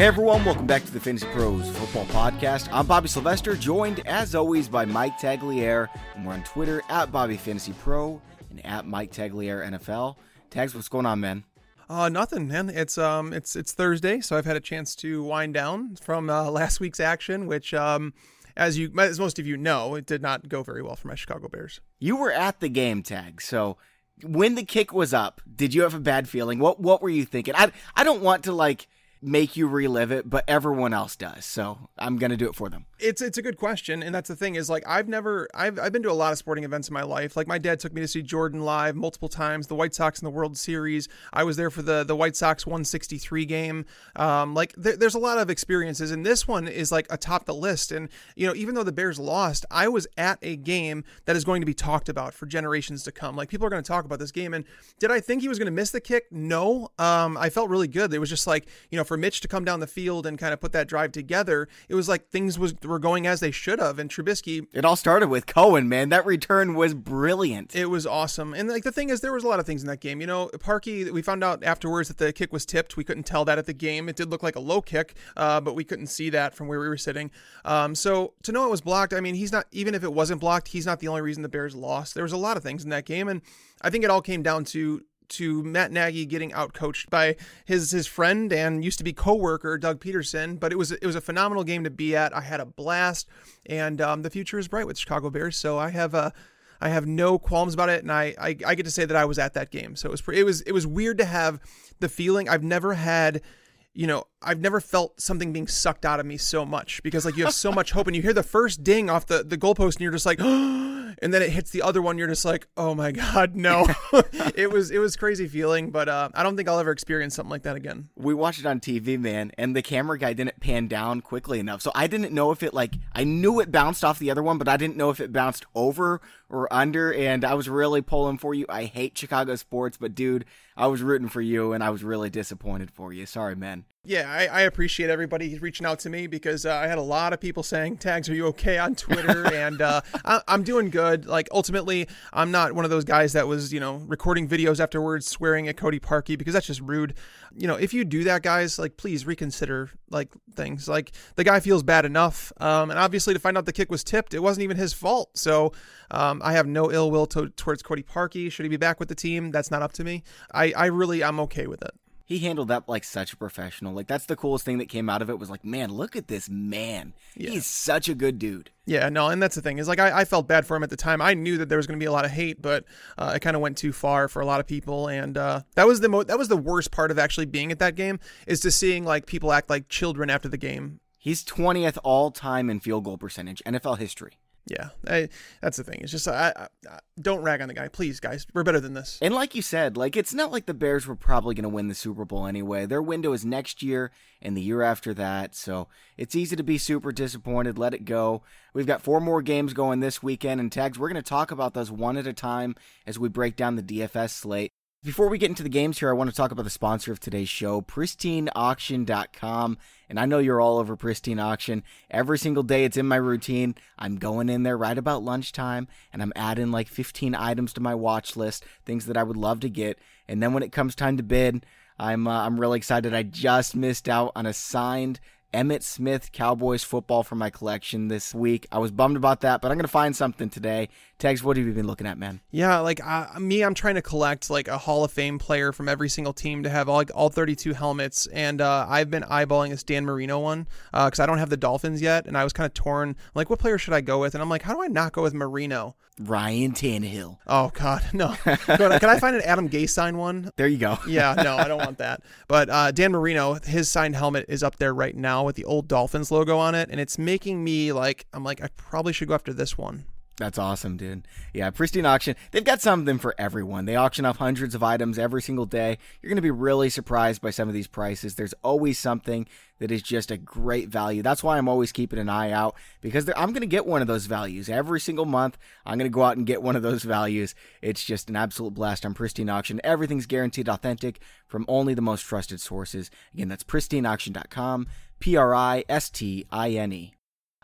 Hey everyone, welcome back to the Fantasy Pros Football Podcast. I'm Bobby Sylvester, joined as always by Mike Tagliere, and we're on Twitter at Bobby Fantasy Pro and at Mike Tagliere NFL. Tags, what's going on, man? Uh, nothing, man. It's um, it's it's Thursday, so I've had a chance to wind down from uh, last week's action, which um, as you as most of you know, it did not go very well for my Chicago Bears. You were at the game, Tag. So when the kick was up, did you have a bad feeling? What what were you thinking? I I don't want to like make you relive it, but everyone else does. So I'm gonna do it for them. It's it's a good question, and that's the thing is like I've never I've I've been to a lot of sporting events in my life. Like my dad took me to see Jordan live multiple times, the White Sox in the World Series. I was there for the the White Sox 163 game. Um, like there, there's a lot of experiences, and this one is like atop the list. And you know, even though the Bears lost, I was at a game that is going to be talked about for generations to come. Like people are going to talk about this game. And did I think he was going to miss the kick? No. Um, I felt really good. It was just like you know for Mitch to come down the field and kind of put that drive together, it was like things was were going as they should have. And Trubisky, it all started with Cohen, man. That return was brilliant. It was awesome. And like the thing is, there was a lot of things in that game. You know, Parkey, we found out afterwards that the kick was tipped. We couldn't tell that at the game. It did look like a low kick, uh, but we couldn't see that from where we were sitting. Um, so to know it was blocked, I mean, he's not even if it wasn't blocked, he's not the only reason the Bears lost. There was a lot of things in that game, and I think it all came down to to Matt Nagy getting outcoached by his his friend and used to be coworker Doug Pederson. But it was it was a phenomenal game to be at. I had a blast, and um, the future is bright with Chicago Bears. So I have a. I have no qualms about it, and I, I, I get to say that I was at that game. So it was it was it was weird to have the feeling I've never had you know, I've never felt something being sucked out of me so much because like you have so much hope and you hear the first ding off the, the goalpost and you're just like, and then it hits the other one. You're just like, oh my God, no, it was, it was crazy feeling, but uh, I don't think I'll ever experience something like that again. We watched it on TV, man, and the camera guy didn't pan down quickly enough. So I didn't know if it like, I knew it bounced off the other one, but I didn't know if it bounced over or under. And I was really pulling for you. I hate Chicago sports, but dude, I was rooting for you and I was really disappointed for you. Sorry, man. Yeah, I, I, appreciate everybody reaching out to me because uh, I had a lot of people saying, "Tags, are you okay?" on Twitter, and uh, I, am doing good. Like ultimately, I'm not one of those guys that was, you know, recording videos afterwards swearing at Cody Parkey because that's just rude. You know, if you do that, guys, like please reconsider like things. Like the guy feels bad enough, um, and obviously to find out the kick was tipped, it wasn't even his fault. So um, I have no ill will to, towards Cody Parkey. Should he be back with the team? That's not up to me. I, I really I'm okay with it he handled that like such a professional. Like that's the coolest thing that came out of it was like, man, look at this man. Yeah. He's such a good dude. Yeah, no, and that's the thing is like I, I felt bad for him at the time. I knew that there was going to be a lot of hate, but uh, it kind of went too far for a lot of people, and uh, that was the mo- that was the worst part of actually being at that game is to seeing like people act like children after the game. He's twentieth all time in field goal percentage, NFL history. Yeah, I, that's the thing. It's just I, I, I, don't rag on the guy, please, guys. We're better than this. And like you said, like it's not like the Bears were probably going to win the Super Bowl anyway. Their window is next year and the year after that, so it's easy to be super disappointed. Let it go. We've got four more games going this weekend, and tags. We're going to talk about those one at a time as we break down the DFS slate. Before we get into the games here, I want to talk about the sponsor of today's show, pristineauction.com. And I know you're all over Pristine Auction. Every single day it's in my routine. I'm going in there right about lunchtime and I'm adding like 15 items to my watch list, things that I would love to get. And then when it comes time to bid, I'm uh, I'm really excited. I just missed out on a signed Emmitt Smith Cowboys football for my collection this week. I was bummed about that, but I'm going to find something today. Tags, what have you been looking at, man? Yeah, like uh, me, I'm trying to collect like a Hall of Fame player from every single team to have all, like all 32 helmets, and uh, I've been eyeballing this Dan Marino one because uh, I don't have the Dolphins yet, and I was kind of torn. Like, what player should I go with? And I'm like, how do I not go with Marino? Ryan Tannehill. Oh God, no. Can I find an Adam Gase sign one? There you go. yeah, no, I don't want that. But uh, Dan Marino, his signed helmet is up there right now with the old Dolphins logo on it, and it's making me like, I'm like, I probably should go after this one. That's awesome, dude. Yeah, Pristine Auction. They've got something for everyone. They auction off hundreds of items every single day. You're going to be really surprised by some of these prices. There's always something that is just a great value. That's why I'm always keeping an eye out because I'm going to get one of those values every single month. I'm going to go out and get one of those values. It's just an absolute blast on Pristine Auction. Everything's guaranteed authentic from only the most trusted sources. Again, that's pristineauction.com, P R I S T I N E.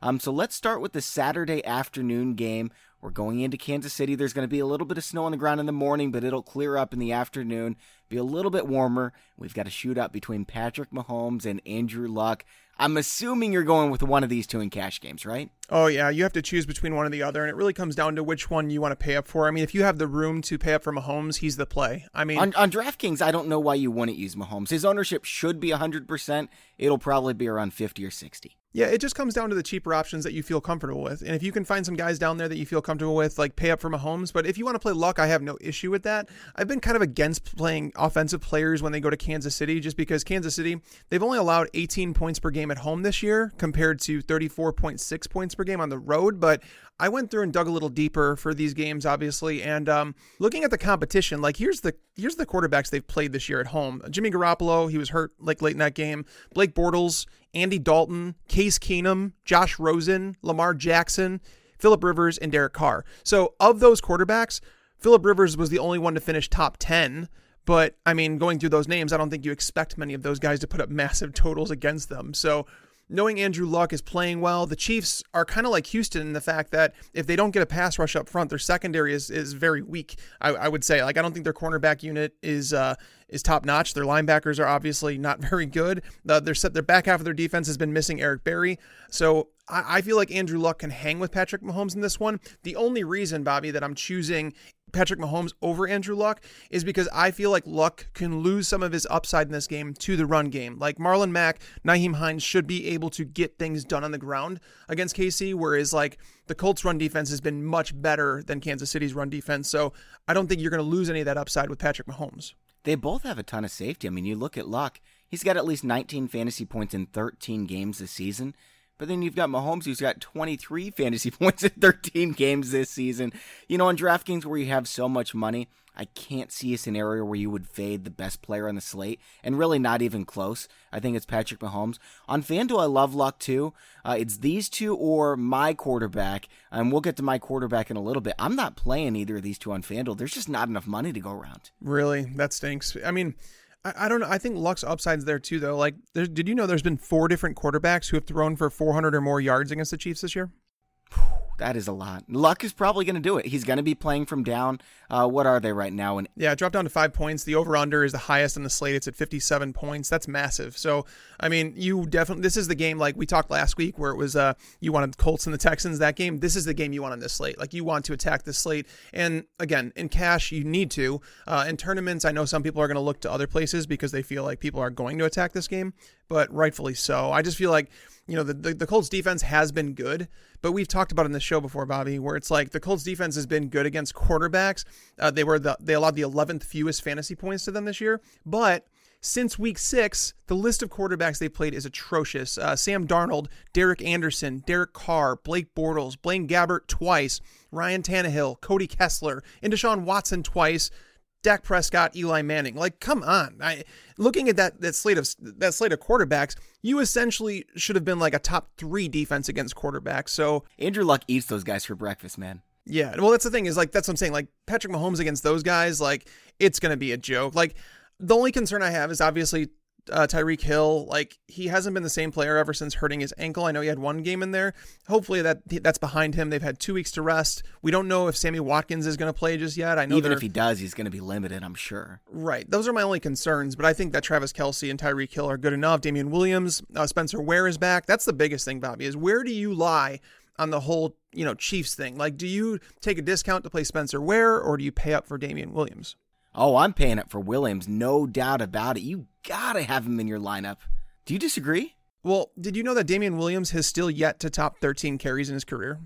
Um, so let's start with the Saturday afternoon game. We're going into Kansas City. There's going to be a little bit of snow on the ground in the morning, but it'll clear up in the afternoon. Be a little bit warmer. We've got a shootout between Patrick Mahomes and Andrew Luck. I'm assuming you're going with one of these two in cash games, right? Oh yeah, you have to choose between one or the other, and it really comes down to which one you want to pay up for. I mean, if you have the room to pay up for Mahomes, he's the play. I mean, on, on DraftKings, I don't know why you wouldn't use Mahomes. His ownership should be 100%. It'll probably be around 50 or 60. Yeah, it just comes down to the cheaper options that you feel comfortable with. And if you can find some guys down there that you feel comfortable with, like pay up for Mahomes. But if you want to play luck, I have no issue with that. I've been kind of against playing offensive players when they go to Kansas City, just because Kansas City, they've only allowed 18 points per game at home this year compared to 34.6 points per game on the road. But I went through and dug a little deeper for these games, obviously, and um, looking at the competition. Like here's the here's the quarterbacks they've played this year at home. Jimmy Garoppolo, he was hurt like late in that game. Blake Bortles, Andy Dalton, Case Keenum, Josh Rosen, Lamar Jackson, Philip Rivers, and Derek Carr. So of those quarterbacks, Philip Rivers was the only one to finish top ten. But I mean, going through those names, I don't think you expect many of those guys to put up massive totals against them. So knowing Andrew Luck is playing well, the Chiefs are kind of like Houston in the fact that if they don't get a pass rush up front, their secondary is is very weak. I, I would say, like, I don't think their cornerback unit is uh, is top notch. Their linebackers are obviously not very good. Uh, their set, their back half of their defense has been missing Eric Berry. So I, I feel like Andrew Luck can hang with Patrick Mahomes in this one. The only reason, Bobby, that I'm choosing Patrick Mahomes over Andrew Luck is because I feel like Luck can lose some of his upside in this game to the run game. Like Marlon Mack, Nyheim Hines should be able to get things done on the ground against KC, whereas like the Colts run defense has been much better than Kansas City's run defense. So I don't think you're going to lose any of that upside with Patrick Mahomes. They both have a ton of safety. I mean, you look at Luck, he's got at least 19 fantasy points in 13 games this season. But then you've got Mahomes, who's got 23 fantasy points in 13 games this season. You know, on DraftKings, where you have so much money, I can't see a scenario where you would fade the best player on the slate, and really not even close. I think it's Patrick Mahomes. On FanDuel, I love luck too. Uh, it's these two or my quarterback, and we'll get to my quarterback in a little bit. I'm not playing either of these two on FanDuel. There's just not enough money to go around. Really? That stinks. I mean, I, I don't know. I think Luck's upside's there too, though. Like, did you know there's been four different quarterbacks who have thrown for 400 or more yards against the Chiefs this year? That is a lot. Luck is probably going to do it. He's going to be playing from down. Uh, what are they right now? And yeah, dropped down to five points. The over under is the highest on the slate. It's at 57 points. That's massive. So, I mean, you definitely, this is the game like we talked last week where it was, uh, you wanted Colts and the Texans that game. This is the game you want on this slate. Like, you want to attack this slate. And again, in cash, you need to. Uh, in tournaments, I know some people are going to look to other places because they feel like people are going to attack this game, but rightfully so. I just feel like, you know, the, the, the, Colts defense has been good, but we've talked about in the show before, Bobby, where it's like the Colts defense has been good against quarterbacks. Uh, they were the they allowed the 11th fewest fantasy points to them this year, but since week six, the list of quarterbacks they played is atrocious. Uh, Sam Darnold, Derek Anderson, Derek Carr, Blake Bortles, Blaine Gabbert twice, Ryan Tannehill, Cody Kessler, and Deshaun Watson twice. Dak Prescott, Eli Manning. Like, come on. I, looking at that that slate of that slate of quarterbacks, you essentially should have been like a top three defense against quarterbacks. So Andrew Luck eats those guys for breakfast, man. Yeah, well, that's the thing is like that's what I'm saying. Like Patrick Mahomes against those guys, like it's gonna be a joke. Like the only concern I have is obviously uh, Tyreek Hill, like he hasn't been the same player ever since hurting his ankle. I know he had one game in there. Hopefully that that's behind him. They've had two weeks to rest. We don't know if Sammy Watkins is going to play just yet. I know even if he does, he's going to be limited. I'm sure. Right. Those are my only concerns. But I think that Travis Kelce and Tyreek Hill are good enough. Damien Williams, uh, Spencer Ware is back. That's the biggest thing, Bobby. Is where do you lie? on the whole, you know, Chiefs thing. Like, do you take a discount to play Spencer Ware or do you pay up for Damien Williams? Oh, I'm paying up for Williams, no doubt about it. You gotta have him in your lineup. Do you disagree? Well, did you know that Damien Williams has still yet to top 13 carries in his career?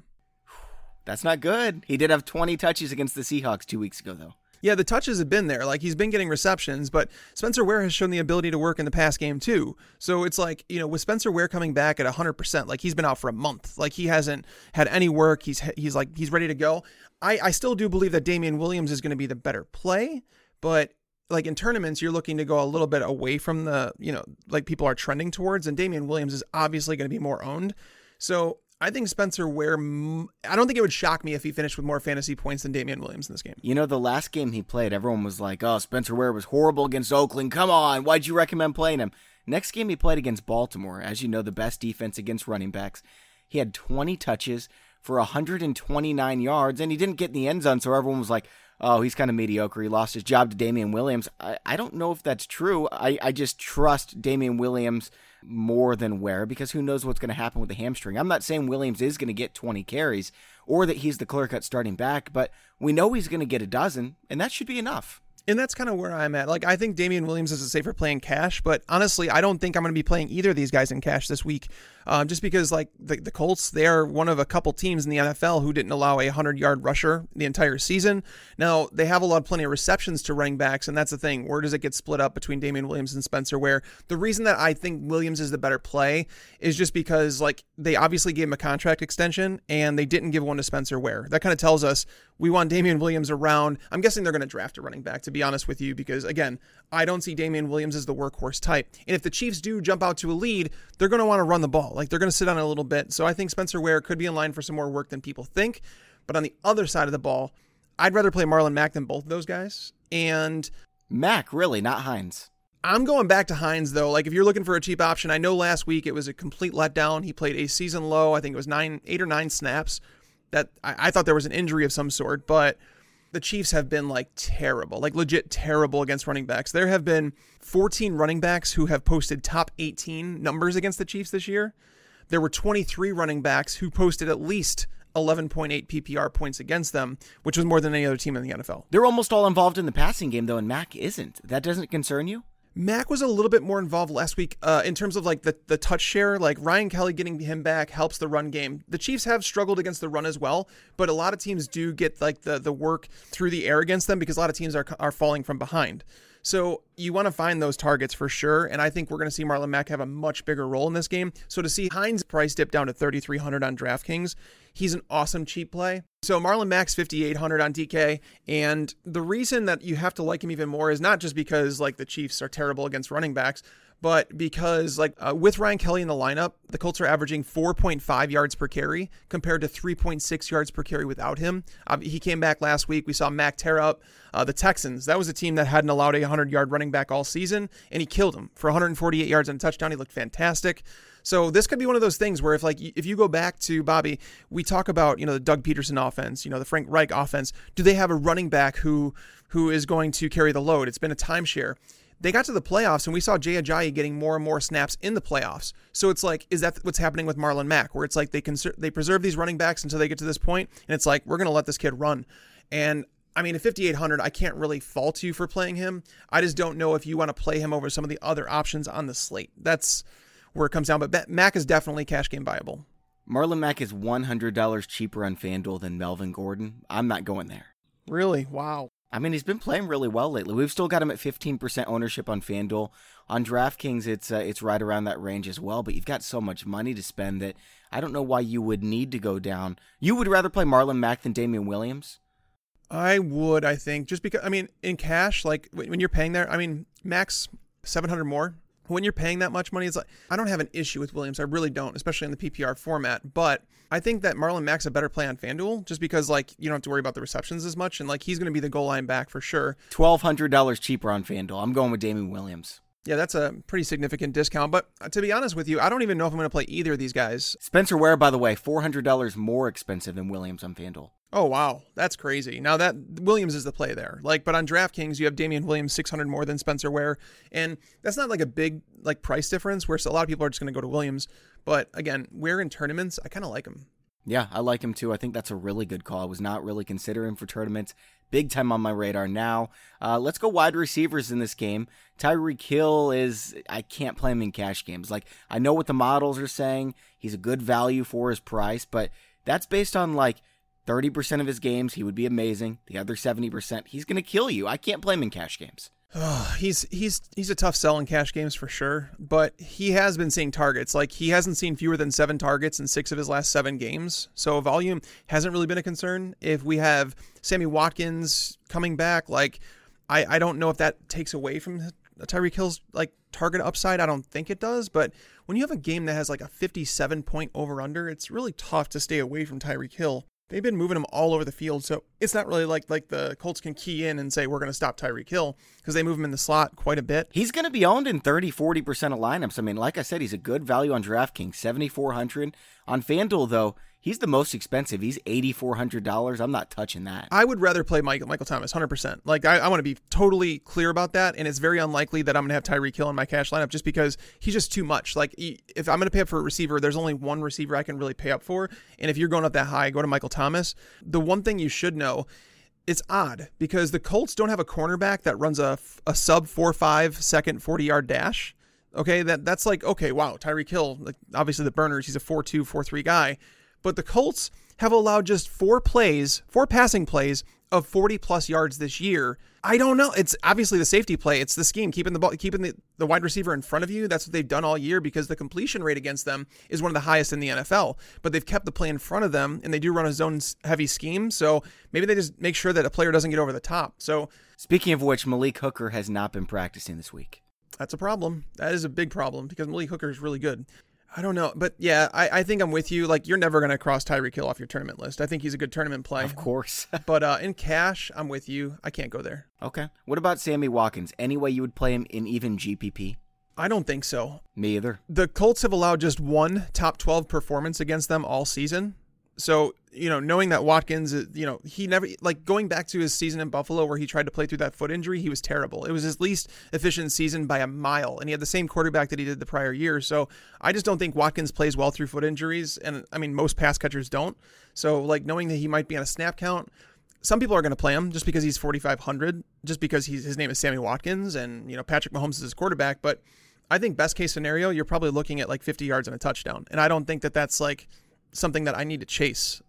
That's not good. He did have 20 touches against the Seahawks two weeks ago, though. Yeah, the touches have been there. Like he's been getting receptions, but Spencer Ware has shown the ability to work in the pass game too. So it's like, you know, with Spencer Ware coming back at 100%, like he's been out for a month. Like he hasn't had any work. He's he's like he's ready to go. I I still do believe that Damien Williams is going to be the better play, but like in tournaments, you're looking to go a little bit away from the, you know, like people are trending towards, and Damien Williams is obviously going to be more owned. So I think Spencer Ware, I don't think it would shock me if he finished with more fantasy points than Damien Williams in this game. You know, the last game he played, everyone was like, oh, Spencer Ware was horrible against Oakland. Come on. Why'd you recommend playing him? Next game he played against Baltimore, as you know, the best defense against running backs. He had 20 touches for 129 yards, and he didn't get in the end zone, so everyone was like, oh, he's kind of mediocre. He lost his job to Damien Williams. I, I don't know if that's true. I, I just trust Damien Williams more than Ware because who knows what's going to happen with the hamstring. I'm not saying Williams is going to get 20 carries or that he's the clear cut starting back, but we know he's going to get a dozen, and that should be enough. And that's kind of where I'm at. Like, I think Damien Williams is a safer play in cash, but honestly, I don't think I'm going to be playing either of these guys in cash this week. Um, just because, like, the, the Colts, they are one of a couple teams in the NFL who didn't allow a 100 yard rusher the entire season. Now, they have a lot, plenty of receptions to running backs, and that's the thing. Where does it get split up between Damien Williams and Spencer Ware? The reason that I think Williams is the better play is just because, like, they obviously gave him a contract extension and they didn't give one to Spencer Ware. That kind of tells us we want Damien Williams around. I'm guessing they're going to draft a running back, to be honest with you, because, again, I don't see Damien Williams as the workhorse type. And if the Chiefs do jump out to a lead, they're going to want to run the ball. Like they're going to sit on it a little bit. So I think Spencer Ware could be in line for some more work than people think. But on the other side of the ball, I'd rather play Marlon Mack than both of those guys. And Mack, really, not Hines. I'm going back to Hines though. Like if you're looking for a cheap option, I know last week it was a complete letdown. He played a season low. I think it was nine, eight or nine snaps. That I, I thought there was an injury of some sort, but the Chiefs have been like terrible, like legit terrible against running backs. There have been 14 running backs who have posted top 18 numbers against the Chiefs this year. There were 23 running backs who posted at least 11.8 PPR points against them, which was more than any other team in the NFL. They're almost all involved in the passing game, though, and Mack isn't. That doesn't concern you? Mack was a little bit more involved last week uh, in terms of like the, the touch share. Like Ryan Kelly getting him back helps the run game. The Chiefs have struggled against the run as well, but a lot of teams do get like the the work through the air against them because a lot of teams are are falling from behind. So you want to find those targets for sure. And I think we're going to see Marlon Mack have a much bigger role in this game. So to see Hines' price dip down to 3,300 on DraftKings, he's an awesome cheap play. So Marlon Mack's 5,800 on DK. And the reason that you have to like him even more is not just because like the Chiefs are terrible against running backs, but because like uh, with Ryan Kelly in the lineup, the Colts are averaging 4.5 yards per carry compared to 3.6 yards per carry without him. Uh, he came back last week. We saw Mack tear up uh, the Texans. That was a team that hadn't allowed a 100 yard running back all season, and he killed him for 148 yards and a touchdown. He looked fantastic. So this could be one of those things where if like if you go back to Bobby, we talk about you know the Doug Pederson offense, you know the Frank Reich offense. Do they have a running back who who is going to carry the load? It's been a timeshare they got to the playoffs and we saw Jay Ajayi getting more and more snaps in the playoffs. So it's like, is that what's happening with Marlon Mack, where it's like they conser- they preserve these running backs until they get to this point, and it's like we're gonna let this kid run. And I mean, at 5,800, I can't really fault you for playing him. I just don't know if you want to play him over some of the other options on the slate. That's where it comes down. But Mack is definitely cash game viable. Marlon Mack is $100 cheaper on FanDuel than Melvin Gordon. I'm not going there. Really? Wow. I mean, he's been playing really well lately. We've still got him at 15% ownership on FanDuel. On DraftKings, it's uh, it's right around that range as well. But you've got so much money to spend that I don't know why you would need to go down. You would rather play Marlon Mack than Damien Williams? I would, I think, just because I mean, in cash, like when you're paying there, I mean, max 700 more when you're paying that much money, it's like I don't have an issue with Williams. I really don't, especially in the PPR format. But I think that Marlon Mack's a better play on FanDuel just because like you don't have to worry about the receptions as much, and like he's going to be the goal line back for sure. Twelve hundred dollars cheaper on FanDuel. I'm going with Damien Williams. Yeah, that's a pretty significant discount. But uh, to be honest with you, I don't even know if I'm going to play either of these guys. Spencer Ware, by the way, $400 more expensive than Williams on FanDuel. Oh wow, that's crazy. Now that Williams is the play there. Like, but on DraftKings you have Damien Williams 600 more than Spencer Ware, and that's not like a big like price difference. Where a lot of people are just going to go to Williams, but again, Ware in tournaments, I kind of like him. Yeah, I like him too. I think that's a really good call. I was not really considering for tournaments. Big time on my radar now. Uh, let's go wide receivers in this game. Tyreek Hill is, I can't play him in cash games. Like, I know what the models are saying. He's a good value for his price, but that's based on like 30% of his games, he would be amazing. The other 70%, he's going to kill you. I can't play him in cash games. Oh, he's he's he's a tough sell in cash games for sure, but he has been seeing targets. Like he hasn't seen fewer than seven targets in six of his last seven games, so volume hasn't really been a concern. If we have Sammy Watkins coming back, like I I don't know if that takes away from Tyreek Hill's like target upside. I don't think it does, but when you have a game that has like a 57 point over under, it's really tough to stay away from Tyreek Hill they've been moving him all over the field. So it's not really like like the Colts can key in and say we're going to stop Tyreek Hill because they move him in the slot quite a bit. He's going to be owned in 30, 40% of lineups. I mean, like I said, he's a good value on DraftKings, 7,400. On FanDuel, though, He's the most expensive. He's eighty four hundred dollars. I'm not touching that. I would rather play Michael Michael Thomas, hundred percent. Like I, I want to be totally clear about that, and it's very unlikely that I'm going to have Tyreek Hill in my cash lineup just because he's just too much. Like if I'm going to pay up for a receiver, there's only one receiver I can really pay up for, and if you're going up that high, go to Michael Thomas. The one thing you should know it's odd because the Colts don't have a cornerback that runs a, a sub four five second 40 yard dash. Okay, that that's like okay, wow, Tyreek Hill, like obviously the burners, he's a 4-2, 4-3 guy, but the Colts have allowed just four plays, four passing plays of 40 plus yards this year. I don't know. It's obviously the safety play. It's the scheme, keeping the ball, keeping the, the wide receiver in front of you. That's what they've done all year because the completion rate against them is one of the highest in the NFL. But they've kept the play in front of them, and they do run a zone heavy scheme. So maybe they just make sure that a player doesn't get over the top. So speaking of which, Malik Hooker has not been practicing this week. That's a problem. That is a big problem because Malik Hooker is really good. I don't know, but yeah, I, I think I'm with you. Like you're never gonna cross Tyreek Hill off your tournament list. I think he's a good tournament play, of course. but uh, in cash, I'm with you. I can't go there. Okay. What about Sammy Watkins? Any way you would play him in even GPP? I don't think so. Me either. The Colts have allowed just one top 12 performance against them all season. So, you know, knowing that Watkins, uh, you know, he never, like going back to his season in Buffalo where he tried to play through that foot injury, he was terrible. It was his least efficient season by a mile. And he had the same quarterback that he did the prior year. So I just don't think Watkins plays well through foot injuries. And I mean, most pass catchers don't. So, like, knowing that he might be on a snap count, some people are going to play him just because he's 4,500, just because he's, his name is Sammy Watkins and, you know, Patrick Mahomes is his quarterback. But I think best case scenario, you're probably looking at like 50 yards and a touchdown. And I don't think that that's like, something that I need to chase.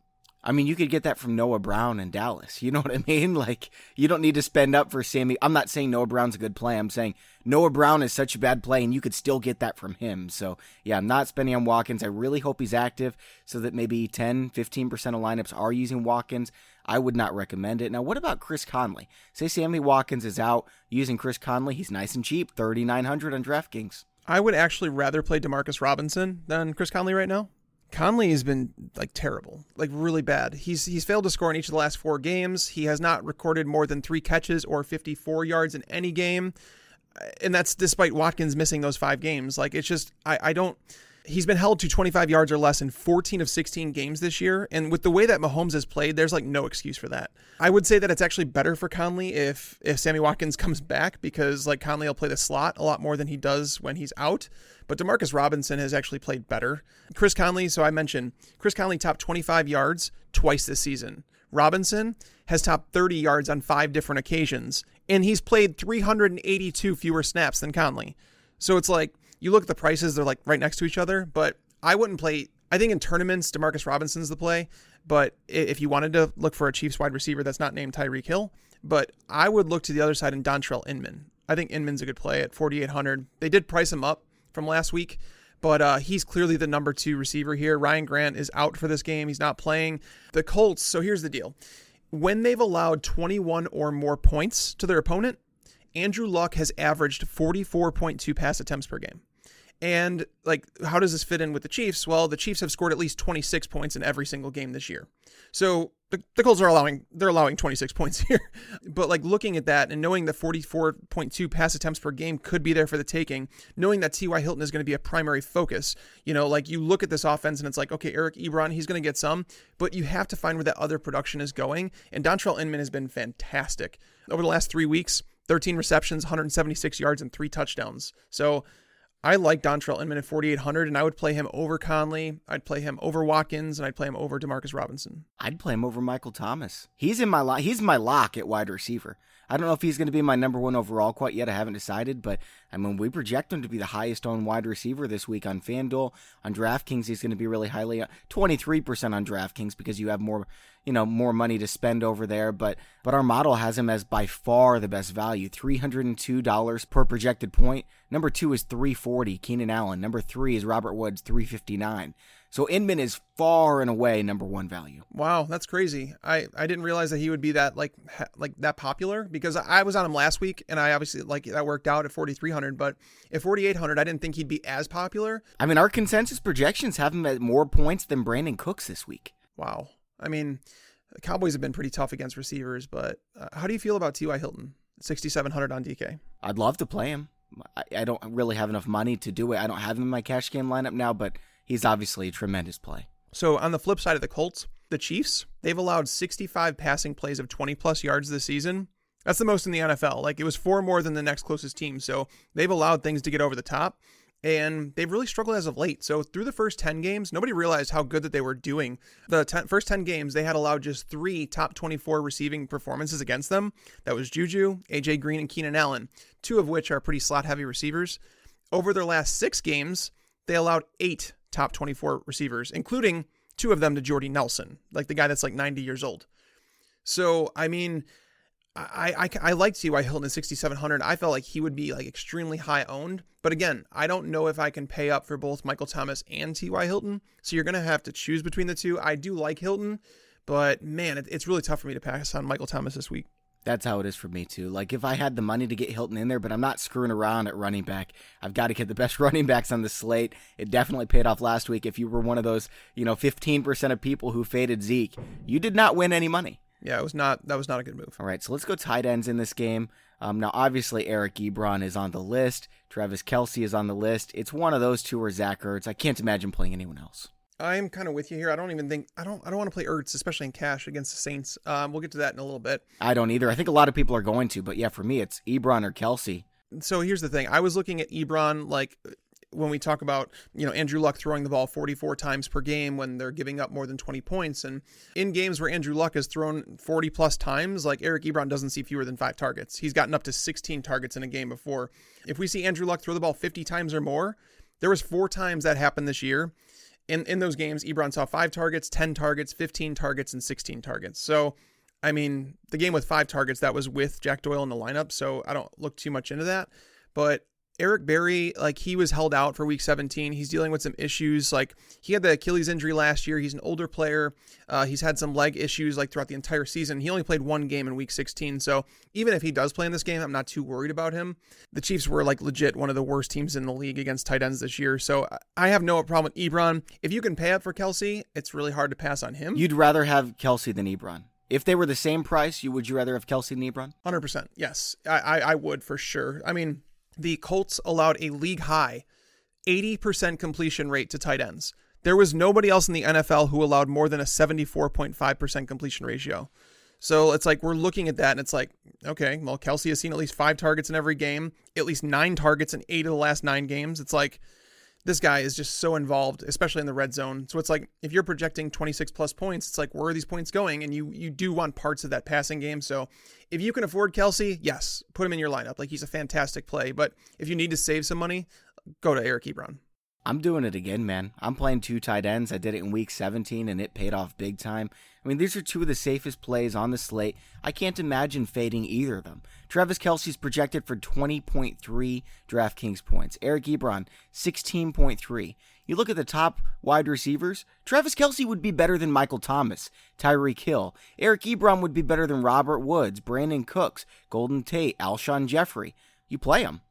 I mean, you could get that from Noah Brown in Dallas. You know what I mean? Like, you don't need to spend up for Sammy. I'm not saying Noah Brown's a good play. I'm saying Noah Brown is such a bad play, and you could still get that from him. So, yeah, I'm not spending on Watkins. I really hope he's active so that maybe 10, 15% of lineups are using Watkins. I would not recommend it. Now, what about Chris Conley? Say Sammy Watkins is out using Chris Conley. He's nice and cheap, 3900 on DraftKings. I would actually rather play Demarcus Robinson than Chris Conley right now. Conley has been like terrible, like really bad. He's he's failed to score in each of the last four games. He has not recorded more than three catches or 54 yards in any game, and that's despite Watkins missing those five games. Like it's just I I don't. He's been held to 25 yards or less in 14 of 16 games this year. And with the way that Mahomes has played, there's like no excuse for that. I would say that it's actually better for Conley if if Sammy Watkins comes back because like Conley will play the slot a lot more than he does when he's out. But Demarcus Robinson has actually played better. Chris Conley, so I mentioned Chris Conley topped 25 yards twice this season. Robinson has topped 30 yards on five different occasions, and he's played 382 fewer snaps than Conley. So it's like you look at the prices, they're like right next to each other, but I wouldn't play. I think in tournaments, Demarcus Robinson's the play. But if you wanted to look for a Chiefs wide receiver that's not named Tyreek Hill, but I would look to the other side in Dontrelle Inman. I think Inman's a good play at 4,800. They did price him up from last week, but uh, he's clearly the number two receiver here. Ryan Grant is out for this game. He's not playing. The Colts, so here's the deal. When they've allowed 21 or more points to their opponent, Andrew Luck has averaged 44.2 pass attempts per game. And like, how does this fit in with the Chiefs? Well, the Chiefs have scored at least 26 points in every single game this year. So the, the Colts are allowing they're allowing 26 points here. but like looking at that and knowing that 44.2 pass attempts per game could be there for the taking, knowing that T.Y. Hilton is going to be a primary focus, you know, like you look at this offense and it's like, okay, Eric Ebron, he's going to get some, but you have to find where that other production is going. And Dontrelle Inman has been fantastic over the last three weeks. 13 receptions, 176 yards, and three touchdowns. So I like Dontrelle Inman at 4,800, and I would play him over Conley. I'd play him over Watkins, and I'd play him over Demarcus Robinson. I'd play him over Michael Thomas. He's in my lo- he's my lock at wide receiver. I don't know if he's going to be my number one overall quite yet. I haven't decided, but I mean, we project him to be the highest owned wide receiver this week on FanDuel. On DraftKings, he's going to be really highly, uh, 23% on DraftKings because you have more, you know, more money to spend over there. But, but our model has him as by far the best value, $302 per projected point. Number two is 340, Keenan Allen. Number three is Robert Woods, 359. So Inman is far and away number one value. Wow, that's crazy. I, I didn't realize that he would be that like ha, like that popular because I was on him last week and I obviously like that worked out at 4300 but at 4800 I didn't think he'd be as popular. I mean our consensus projections have him at more points than Brandin Cooks this week. Wow. I mean the Cowboys have been pretty tough against receivers, but uh, how do you feel about T.Y. Hilton? 6700 on DK. I'd love to play him. I, I don't really have enough money to do it. I don't have him in my cash game lineup now, but he's obviously a tremendous play. So on the flip side of the Colts, the Chiefs, they've allowed 65 passing plays of 20 plus yards this season. That's the most in the NFL. Like it was four more than the next closest team. So they've allowed things to get over the top and they've really struggled as of late. So through the first 10 games, nobody realized how good that they were doing. The ten, first 10 games, they had allowed just three top 24 receiving performances against them. That was Juju, AJ Green, and Keenan Allen, two of which are pretty slot heavy receivers. Over their last six games, they allowed eight top 24 receivers, including two of them to Jordy Nelson, like the guy that's like 90 years old. So, I mean, I, I, I like T.Y. Hilton at 6,700. I felt like he would be like extremely high owned. But again, I don't know if I can pay up for both Michael Thomas and T.Y. Hilton. So you're going to have to choose between the two. I do like Hilton, but man, it, it's really tough for me to pass on Michael Thomas this week. That's how it is for me too. Like if I had the money to get Hilton in there, but I'm not screwing around at running back. I've got to get the best running backs on the slate. It definitely paid off last week. If you were one of those, you know, 15% of people who faded Zeke, you did not win any money. Yeah, it was not. That was not a good move. All right, so let's go tight ends in this game. Um, now, obviously, Eric Ebron is on the list. Travis Kelce is on the list. It's one of those two or Zach Ertz. I can't imagine playing anyone else. I'm kind of with you here. I don't even think I don't I don't want to play Ertz, especially in cash against the Saints. Um, we'll get to that in a little bit. I don't either. I think a lot of people are going to, but yeah, for me, it's Ebron or Kelce. So here's the thing. I was looking at Ebron like when we talk about you know Andrew Luck throwing the ball 44 times per game when they're giving up more than 20 points, and in games where Andrew Luck has thrown 40 plus times, like Eric Ebron doesn't see fewer than five targets. He's gotten up to 16 targets in a game before. If we see Andrew Luck throw the ball 50 times or more, there was four times that happened this year. In in those games, Ebron saw five targets, 10 targets, 15 targets, and 16 targets. So. I mean, the game with five targets, that was with Jack Doyle in the lineup, so I don't look too much into that. But Eric Berry, like he was held out for week 17. He's dealing with some issues. Like he had the Achilles injury last year. He's an older player. Uh, he's had some leg issues like throughout the entire season. He only played one game in week 16. So even if he does play in this game, I'm not too worried about him. The Chiefs were like legit one of the worst teams in the league against tight ends this year. So I have no problem with Ebron. If you can pay up for Kelce, it's really hard to pass on him. You'd rather have Kelce than Ebron. If they were the same price, you would you rather have Kelce than Ebron? 100%. Yes, I, I, I would for sure. I mean, the Colts allowed a league high 80% completion rate to tight ends. There was nobody else in the NFL who allowed more than a 74.5% completion ratio. So it's like we're looking at that and it's like, okay, well, Kelce has seen at least five targets in every game, at least nine targets in eight of the last nine games. It's like this guy is just so involved, especially in the red zone. So it's like if you're projecting 26 plus points, it's like where are these points going? And you you do want parts of that passing game. So if you can afford Kelce, yes, put him in your lineup. Like he's a fantastic play. But if you need to save some money, go to Eric Ebron. I'm doing it again, man. I'm playing two tight ends. I did it in week 17 and it paid off big time. I mean, these are two of the safest plays on the slate. I can't imagine fading either of them. Travis Kelce's projected for 20.3 DraftKings points. Eric Ebron, 16.3. You look at the top wide receivers, Travis Kelce would be better than Michael Thomas, Tyreek Hill. Eric Ebron would be better than Robert Woods, Brandin Cooks, Golden Tate, Alshon Jeffery. You play them.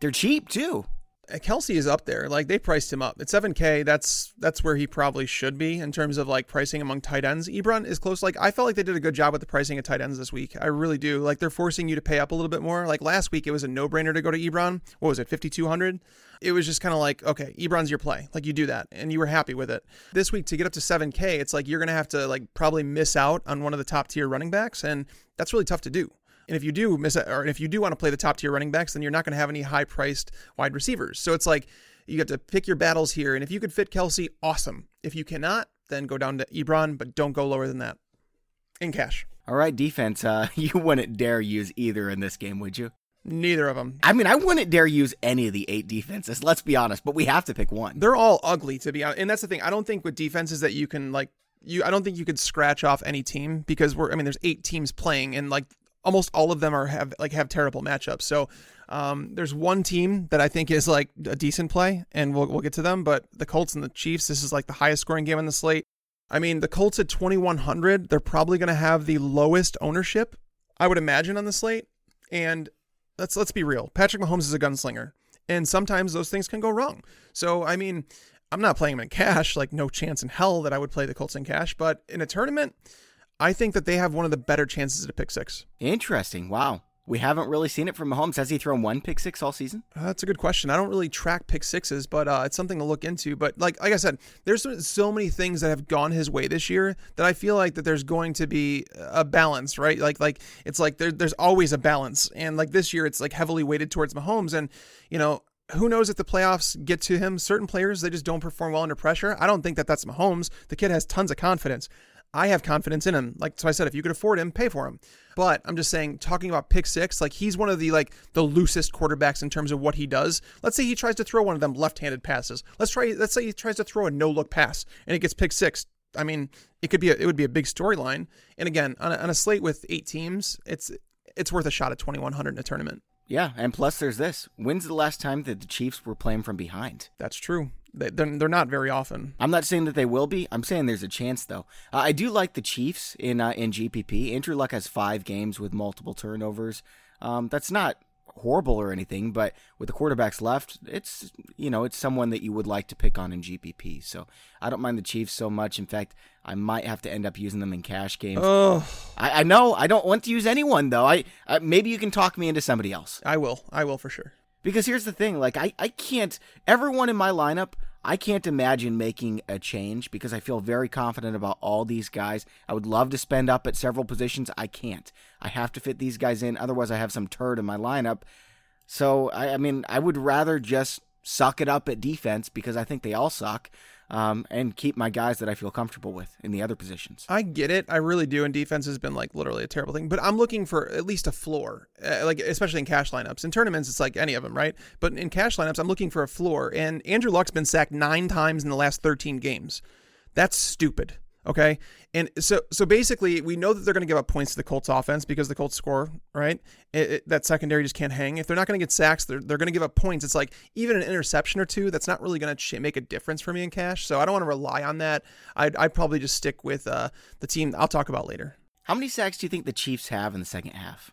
They're cheap, too. Kelce is up there. Like they priced him up at 7K. That's that's where he probably should be in terms of like pricing among tight ends. Ebron is close. Like I felt like they did a good job with the pricing of tight ends this week. I really do. Like they're forcing you to pay up a little bit more. Like last week, it was a no brainer to go to Ebron. What was it, 5200? It was just kind of like, okay, Ebron's your play. Like you do that, and you were happy with it. This week to get up to 7K, it's like you're gonna have to like probably miss out on one of the top tier running backs, and that's really tough to do. And if you do miss it, or if you do want to play the top tier running backs, then you're not going to have any high priced wide receivers. So it's like you have to pick your battles here. And if you could fit Kelce, awesome. If you cannot, then go down to Ebron, but don't go lower than that in cash. All right, defense. Uh, you wouldn't dare use either in this game, would you? Neither of them. I mean, I wouldn't dare use any of the eight defenses. Let's be honest, but we have to pick one. They're all ugly, to be honest. And that's the thing. I don't think with defenses that you can like you. I don't think you could scratch off any team because we're. I mean, there's eight teams playing, and like almost all of them are have like have terrible matchups. So um, there's one team that I think is like a decent play, and we'll we'll get to them. But the Colts and the Chiefs, this is like the highest scoring game on the slate. I mean, the Colts at 2100, they're probably going to have the lowest ownership, I would imagine, on the slate. And let's let's be real, Patrick Mahomes is a gunslinger, and sometimes those things can go wrong. So I mean. I'm not playing them in cash, like no chance in hell that I would play the Colts in cash, but in a tournament, I think that they have one of the better chances at a pick six. Interesting. Wow. We haven't really seen it from Mahomes. Has he thrown one pick six all season? Uh, that's a good question. I don't really track pick sixes, but uh, it's something to look into. But like like I said, there's so many things that have gone his way this year that I feel like that there's going to be a balance, right? Like like it's like there, there's always a balance, and like this year it's like heavily weighted towards Mahomes, and you know who knows if the playoffs get to him? Certain players they just don't perform well under pressure. I don't think that that's Mahomes. The kid has tons of confidence. I have confidence in him. Like so I said, if you could afford him, pay for him. But I'm just saying, talking about pick six, like he's one of the like the loosest quarterbacks in terms of what he does. Let's say he tries to throw one of them left-handed passes. Let's try. Let's say he tries to throw a no-look pass and it gets pick six. I mean, it could be a, it would be a big storyline. And again, on a, on a slate with eight teams, it's it's worth a shot at 2100 in a tournament. Yeah, and plus there's this. When's the last time that the Chiefs were playing from behind? That's true. They're, they're not very often. I'm not saying that they will be. I'm saying there's a chance, though. Uh, I do like the Chiefs in uh, in GPP. Andrew Luck has five games with multiple turnovers. Um, that's not horrible or anything, but with the quarterbacks left, it's you know it's someone that you would like to pick on in GPP. So I don't mind the Chiefs so much. In fact, I might have to end up using them in cash games. Oh, I, I know I don't want to use anyone though. I, I maybe you can talk me into somebody else. I will. I will for sure. Because here's the thing, like I, I can't everyone in my lineup, I can't imagine making a change because I feel very confident about all these guys. I would love to spend up at several positions. I can't. I have to fit these guys in, otherwise I have some turd in my lineup. So I, I mean I would rather just suck it up at defense because I think they all suck um, and keep my guys that I feel comfortable with in the other positions. I get it. I really do. And defense has been like literally a terrible thing. But I'm looking for at least a floor, uh, like especially in cash lineups. In tournaments, it's like any of them, right? But in cash lineups, I'm looking for a floor. And Andrew Luck's been sacked nine times in the last 13 games. That's stupid. Okay. And so so basically, we know that they're going to give up points to the Colts offense because the Colts score, right? It, it, that secondary just can't hang. If they're not going to get sacks, they're, they're going to give up points. It's like even an interception or two, that's not really going to ch- make a difference for me in cash. So I don't want to rely on that. I'd, I'd probably just stick with uh, the team I'll talk about later. How many sacks do you think the Chiefs have in the second half?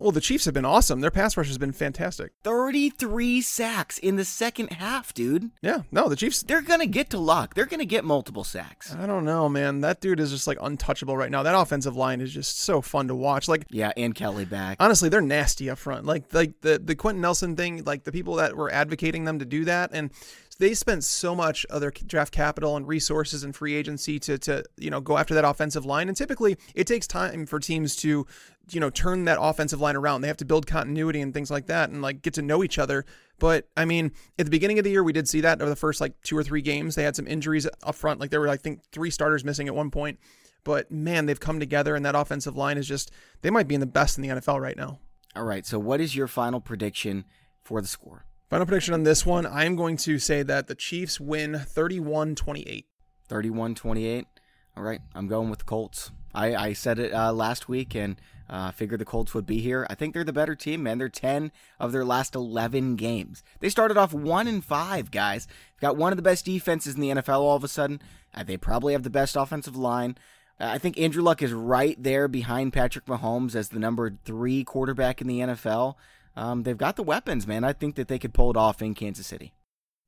Well, the Chiefs have been awesome. Their pass rush has been fantastic. 33 sacks in the second half, dude. Yeah, no, the Chiefs. They're going to get to luck. They're going to get multiple sacks. I don't know, man. That dude is just like untouchable right now. That offensive line is just so fun to watch. Like, yeah, and Kelly back. Honestly, they're nasty up front. Like, like the the Quenton Nelson thing. Like the people that were advocating them to do that, and they spent so much of their draft capital and resources and free agency to to you know go after that offensive line. And typically, it takes time for teams to you know turn that offensive line around. They have to build continuity and things like that, and like get to know each other. But I mean, at the beginning of the year, we did see that over the first like two or three games. They had some injuries up front. Like there were, I think, three starters missing at one point. But man, they've come together, and that offensive line is just, they might be in the best in the NFL right now. All right. So, what is your final prediction for the score? Final prediction on this one I'm going to say that the Chiefs win 31 28. 31 28. All right. I'm going with the Colts. I, I said it uh, last week, and uh, figured the Colts would be here. I think they're the better team, man. They're 10 of their last 11 games. They started off 1 and 5, guys. Got one of the best defenses in the NFL all of a sudden. Uh, they probably have the best offensive line. Uh, I think Andrew Luck is right there behind Patrick Mahomes as the number three quarterback in the NFL. Um, they've got the weapons, man. I think that they could pull it off in Kansas City.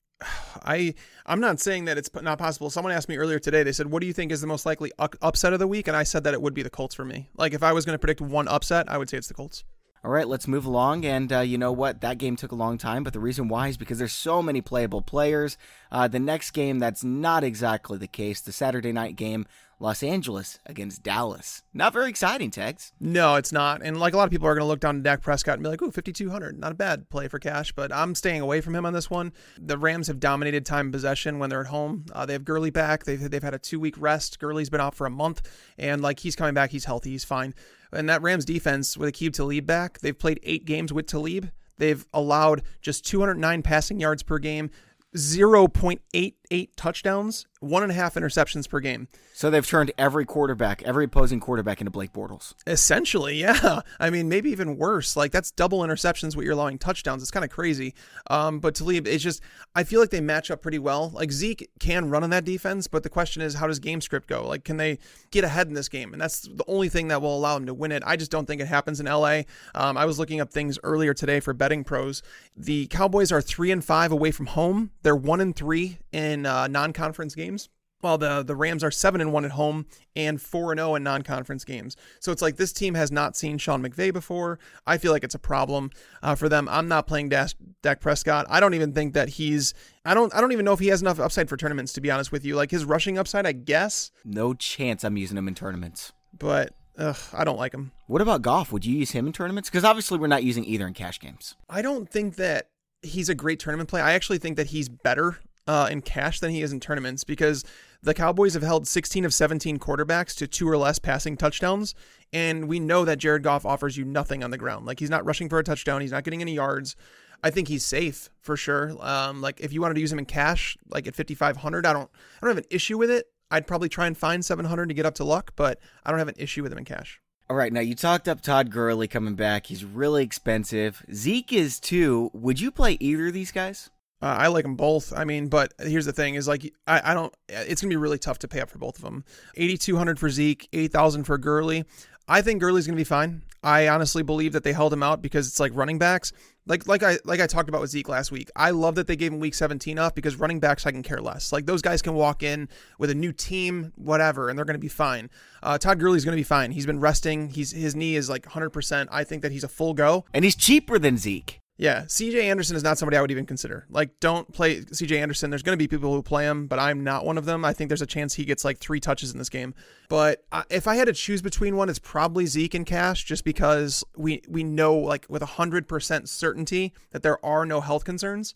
I I'm not saying that it's not possible. Someone asked me earlier today. They said, "What do you think is the most likely upset of the week?" And I said that it would be the Colts for me. Like if I was going to predict one upset, I would say it's the Colts. All right, let's move along. And uh, you know what? That game took a long time, but the reason why is because there's so many playable players. Uh, the next game, that's not exactly the case. The Saturday night game, Los Angeles against Dallas. Not very exciting, Tags. No, it's not. And like a lot of people are going to look down to Dak Prescott and be like, "Ooh, 5200, not a bad play for cash." But I'm staying away from him on this one. The Rams have dominated time possession when they're at home. Uh, they have Gurley back. They've they've had a two week rest. Gurley's been out for a month, and like he's coming back. He's healthy. He's fine. And that Rams defense with Aqib Talib back, they've played eight games with Talib. They've allowed just 209 passing yards per game, 0.88 touchdowns, one and a half interceptions per game. So they've turned every quarterback, every opposing quarterback into Blake Bortles. Essentially, yeah. I mean, maybe even worse. Like that's double interceptions what you're allowing touchdowns. It's kind of crazy. Um, but Talib, it's just I feel like they match up pretty well. Like Zeke can run on that defense, but the question is, how does game script go? Like, can they get ahead in this game? And that's the only thing that will allow them to win it. I just don't think it happens in LA. Um, I was looking up things earlier today for betting pros. The Cowboys are three and five away from home. They're one and three in uh, non-conference games. while the the Rams are seven and one at home and four and zero in non conference games. So it's like this team has not seen Sean McVay before. I feel like it's a problem uh, for them. I'm not playing Dak, Dak Prescott. I don't even think that he's. I don't. I don't even know if he has enough upside for tournaments. To be honest with you, like his rushing upside, I guess. No chance. I'm using him in tournaments. But ugh, I don't like him. What about Goff? Would you use him in tournaments? Because obviously we're not using either in cash games. I don't think that he's a great tournament play. I actually think that he's better uh, in cash than he is in tournaments because the Cowboys have held 16 of 17 quarterbacks to two or less passing touchdowns. And we know that Jared Goff offers you nothing on the ground. Like he's not rushing for a touchdown, he's not getting any yards. I think he's safe for sure. Um, like if you wanted to use him in cash, like at 5,500, I don't, I don't have an issue with it. I'd probably try and find 700 to get up to luck, but I don't have an issue with him in cash. All right, now you talked up Todd Gurley coming back. He's really expensive. Zeke is too. Would you play either of these guys? Uh, I like them both. I mean, but here's the thing: is like I, I don't. It's gonna be really tough to pay up for both of them. Eighty two hundred for Zeke, eight thousand for Gurley. I think Gurley's gonna be fine. I honestly believe that they held him out because it's like running backs. Like like I like I talked about with Zeke last week. I love that they gave him week 17 off because running backs I can care less. Like those guys can walk in with a new team, whatever, and they're going to be fine. Uh, Todd Gurley's going to be fine. He's been resting. He's his knee is like 100%. I think that he's a full go, and he's cheaper than Zeke. Yeah, CJ Anderson is not somebody I would even consider. Like, don't play CJ Anderson. There's going to be people who play him, but I'm not one of them. I think there's a chance he gets like three touches in this game. But if I had to choose between one, it's probably Zeke and Cash, just because we we know like with hundred percent certainty that there are no health concerns.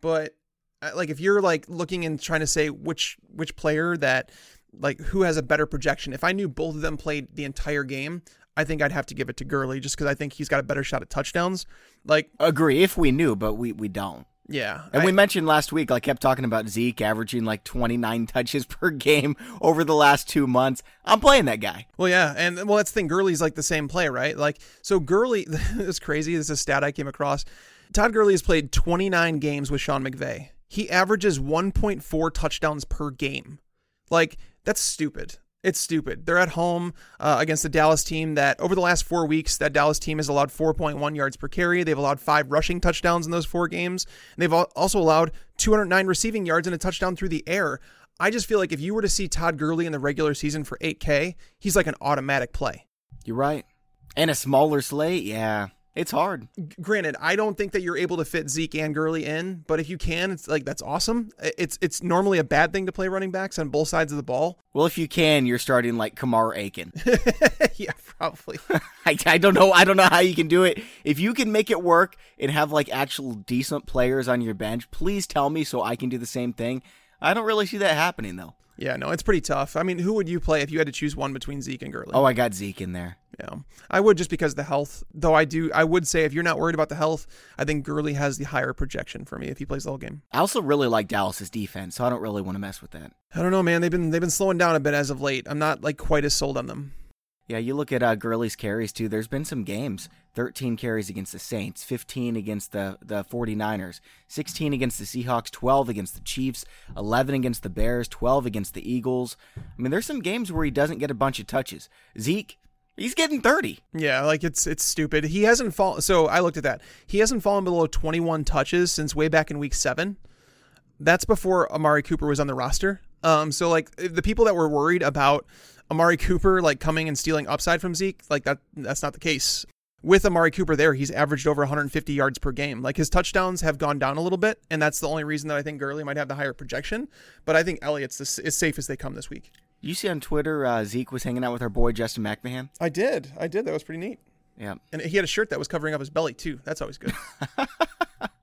But uh, like if you're like looking and trying to say which which player that like who has a better projection, if I knew both of them played the entire game, I think I'd have to give it to Gurley just because I think he's got a better shot at touchdowns. Like, agree if we knew, but we we don't. Yeah, and I, we mentioned last week, I kept talking about Zeke averaging like 29 touches per game over the last two months. I'm playing that guy. Well, yeah, and well, that's the thing. Gurley's like the same play, right? Like, so Gurley, is crazy. This is a stat I came across. Todd Gurley has played 29 games with Sean McVay. He averages 1.4 touchdowns per game. Like, that's stupid. It's stupid. They're at home uh, against the Dallas team that over the last four weeks, that Dallas team has allowed 4.1 yards per carry. They've allowed five rushing touchdowns in those four games. And they've also allowed 209 receiving yards and a touchdown through the air. I just feel like if you were to see Todd Gurley in the regular season for 8K, he's like an automatic play. You're right. And a smaller slate, yeah. It's hard. Granted, I don't think that you're able to fit Zeke and Gurley in, but if you can, it's like that's awesome. It's it's normally a bad thing to play running backs on both sides of the ball. Well, if you can, you're starting like Kamar Aiken. yeah, probably. I, I don't know. I don't know how you can do it. If you can make it work and have like actual decent players on your bench, please tell me so I can do the same thing. I don't really see that happening though. Yeah, no, it's pretty tough. I mean, who would you play if you had to choose one between Zeke and Gurley? Oh, I got Zeke in there. Yeah, I would just because of the health. Though I do, I would say if you're not worried about the health, I think Gurley has the higher projection for me if he plays the whole game. I also really like Dallas's defense, so I don't really want to mess with that. I don't know, man. They've been they've been slowing down a bit as of late. I'm not like quite as sold on them. Yeah, you look at uh, Gurley's carries too. There's been some games 13 carries against the Saints, 15 against the, the 49ers, 16 against the Seahawks, 12 against the Chiefs, 11 against the Bears, 12 against the Eagles. I mean, there's some games where he doesn't get a bunch of touches. Zeke, he's getting 30. Yeah, like it's it's stupid. He hasn't fallen. So I looked at that. He hasn't fallen below 21 touches since way back in week seven. That's before Amari Cooper was on the roster. Um, so like the people that were worried about Amari Cooper like coming and stealing upside from Zeke, like that that's not the case. With Amari Cooper there, he's averaged over 150 yards per game. Like his touchdowns have gone down a little bit, and that's the only reason that I think Gurley might have the higher projection. But I think Elliott's as safe as they come this week. You see on Twitter, uh, Zeke was hanging out with our boy Justin McMahon. I did, I did. That was pretty neat. Yeah, and he had a shirt that was covering up his belly too. That's always good.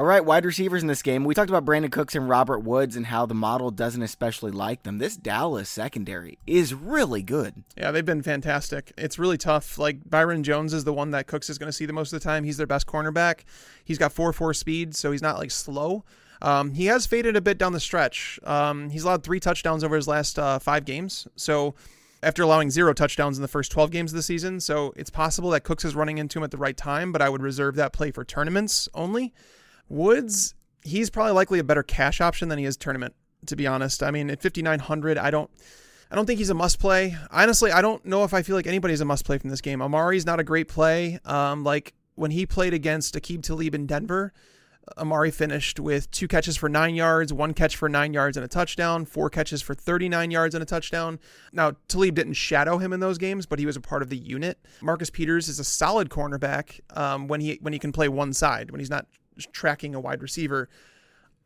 All right, wide receivers in this game. We talked about Brandin Cooks and Robert Woods and how the model doesn't especially like them. This Dallas secondary is really good. Yeah, they've been fantastic. It's really tough. Like Byron Jones is the one that Cooks is going to see the most of the time. He's their best cornerback. He's got 4 4 speed, so he's not like slow. Um, he has faded a bit down the stretch. Um, he's allowed three touchdowns over his last uh, five games. So after allowing zero touchdowns in the first 12 games of the season. So it's possible that Cooks is running into him at the right time, but I would reserve that play for tournaments only. Woods, he's probably likely a better cash option than he is tournament, to be honest. I mean, at 5900, I don't I don't think he's a must play. Honestly, I don't know if I feel like anybody's a must play from this game. Amari's not a great play. Um, like when he played against Aqib Talib in Denver, Amari finished with two catches for nine yards, one catch for nine yards and a touchdown, four catches for 39 yards and a touchdown. Now, Talib didn't shadow him in those games, but he was a part of the unit. Marcus Peters is a solid cornerback um, when he when he can play one side, when he's not tracking a wide receiver.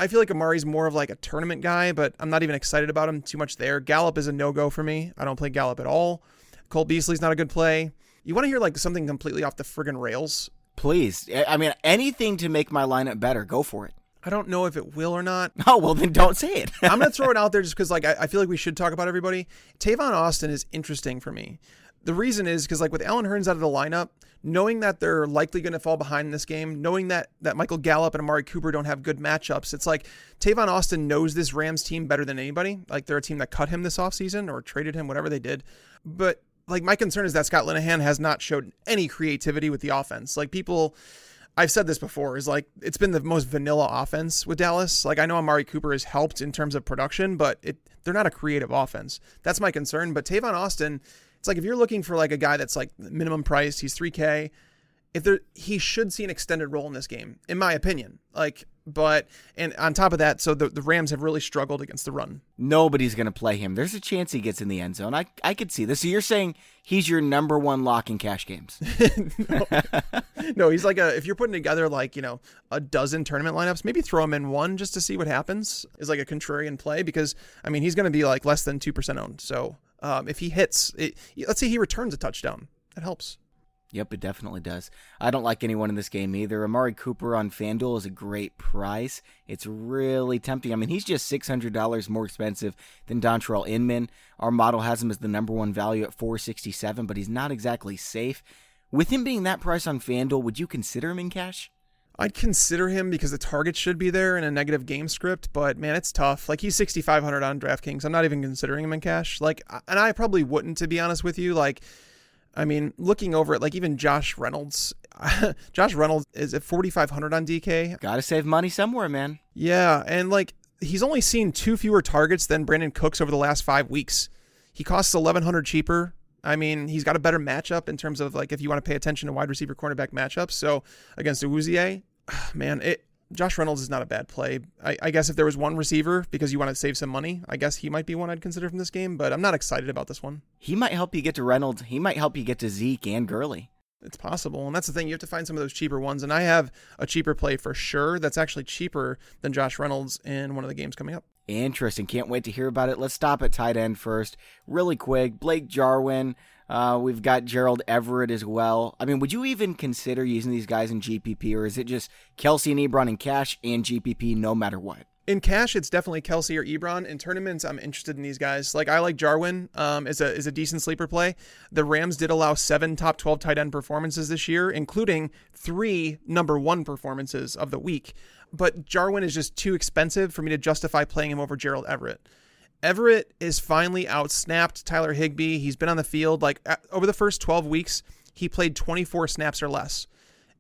I feel like Amari's more of like a tournament guy, but I'm not even excited about him too much there. Gallup is a no go for me. I don't play Gallup at all. Cole Beasley's not a good play. You want to hear like something completely off the friggin' rails? Please. I mean, anything to make my lineup better, go for it. I don't know if it will or not. Oh, well, then don't say it. I'm going to throw it out there just because like I, I, feel like we should talk about everybody. Tavon Austin is interesting for me. The reason is because like with Allen Hurns out of the lineup, knowing that they're likely going to fall behind in this game, knowing that that Michael Gallup and Amari Cooper don't have good matchups, it's like Tavon Austin knows this Rams team better than anybody. Like they're a team that cut him this offseason or traded him, whatever they did. But like my concern is that Scott Linehan has not showed any creativity with the offense. Like people I've said this before is like it's been the most vanilla offense with Dallas. Like I know Amari Cooper has helped in terms of production, but it they're not a creative offense. That's my concern. But Tavon Austin, it's like if you're looking for like a guy that's like minimum price, he's 3K. If there he should see an extended role in this game, in my opinion. Like but and on top of that, so the, the Rams have really struggled against the run. Nobody's going to play him. There's a chance he gets in the end zone. I I could see this. So you're saying he's your number one lock in cash games? no. no, he's like a. If you're putting together like you know a dozen tournament lineups, maybe throw him in one just to see what happens. Is like a contrarian play because I mean he's going to be like less than two percent owned. So um, if he hits, it, let's say he returns a touchdown, that helps. Yep, it definitely does. I don't like anyone in this game either. Amari Cooper on FanDuel is a great price. It's really tempting. I mean, he's just $600 more expensive than Dontrelle Inman. Our model has him as the number one value at 467, but he's not exactly safe. With him being that price on FanDuel, would you consider him in cash? I'd consider him because the target should be there in a negative game script, but man, it's tough. Like he's 6500 on DraftKings. I'm not even considering him in cash. Like and I probably wouldn't to be honest with you. Like I mean, looking over it, like even Josh Reynolds, Josh Reynolds is at 4,500 on DK. Got to save money somewhere, man. Yeah, and like he's only seen two fewer targets than Brandin Cooks over the last five weeks. He costs 1,100 cheaper. I mean, he's got a better matchup in terms of like if you want to pay attention to wide receiver cornerback matchups. So against Awuzie, man, it Josh Reynolds is not a bad play. I, I, guess if there was one receiver because you want to save some money, I guess he might be one I'd consider from this game, but I'm not excited about this one. He might help you get to Reynolds. He might help you get to Zeke and Gurley. It's possible. And that's the thing. You have to find some of those cheaper ones. And I have a cheaper play for sure that's actually cheaper than Josh Reynolds in one of the games coming up. Interesting. Can't wait to hear about it. Let's stop at tight end first. Really quick. Blake Jarwin. Uh, we've got Gerald Everett as well. I mean, would you even consider using these guys in GPP, or is it just Kelce and Ebron in cash and GPP no matter what? In cash, it's definitely Kelce or Ebron. In tournaments, I'm interested in these guys. Like I like Jarwin um, is a is a decent sleeper play. The Rams did allow seven top 12 tight end performances this year, including three number one performances of the week. But Jarwin is just too expensive for me to justify playing him over Gerald Everett. Everett is finally outsnapped Tyler Higbee. He's been on the field like over the first 12 weeks, he played 24 snaps or less.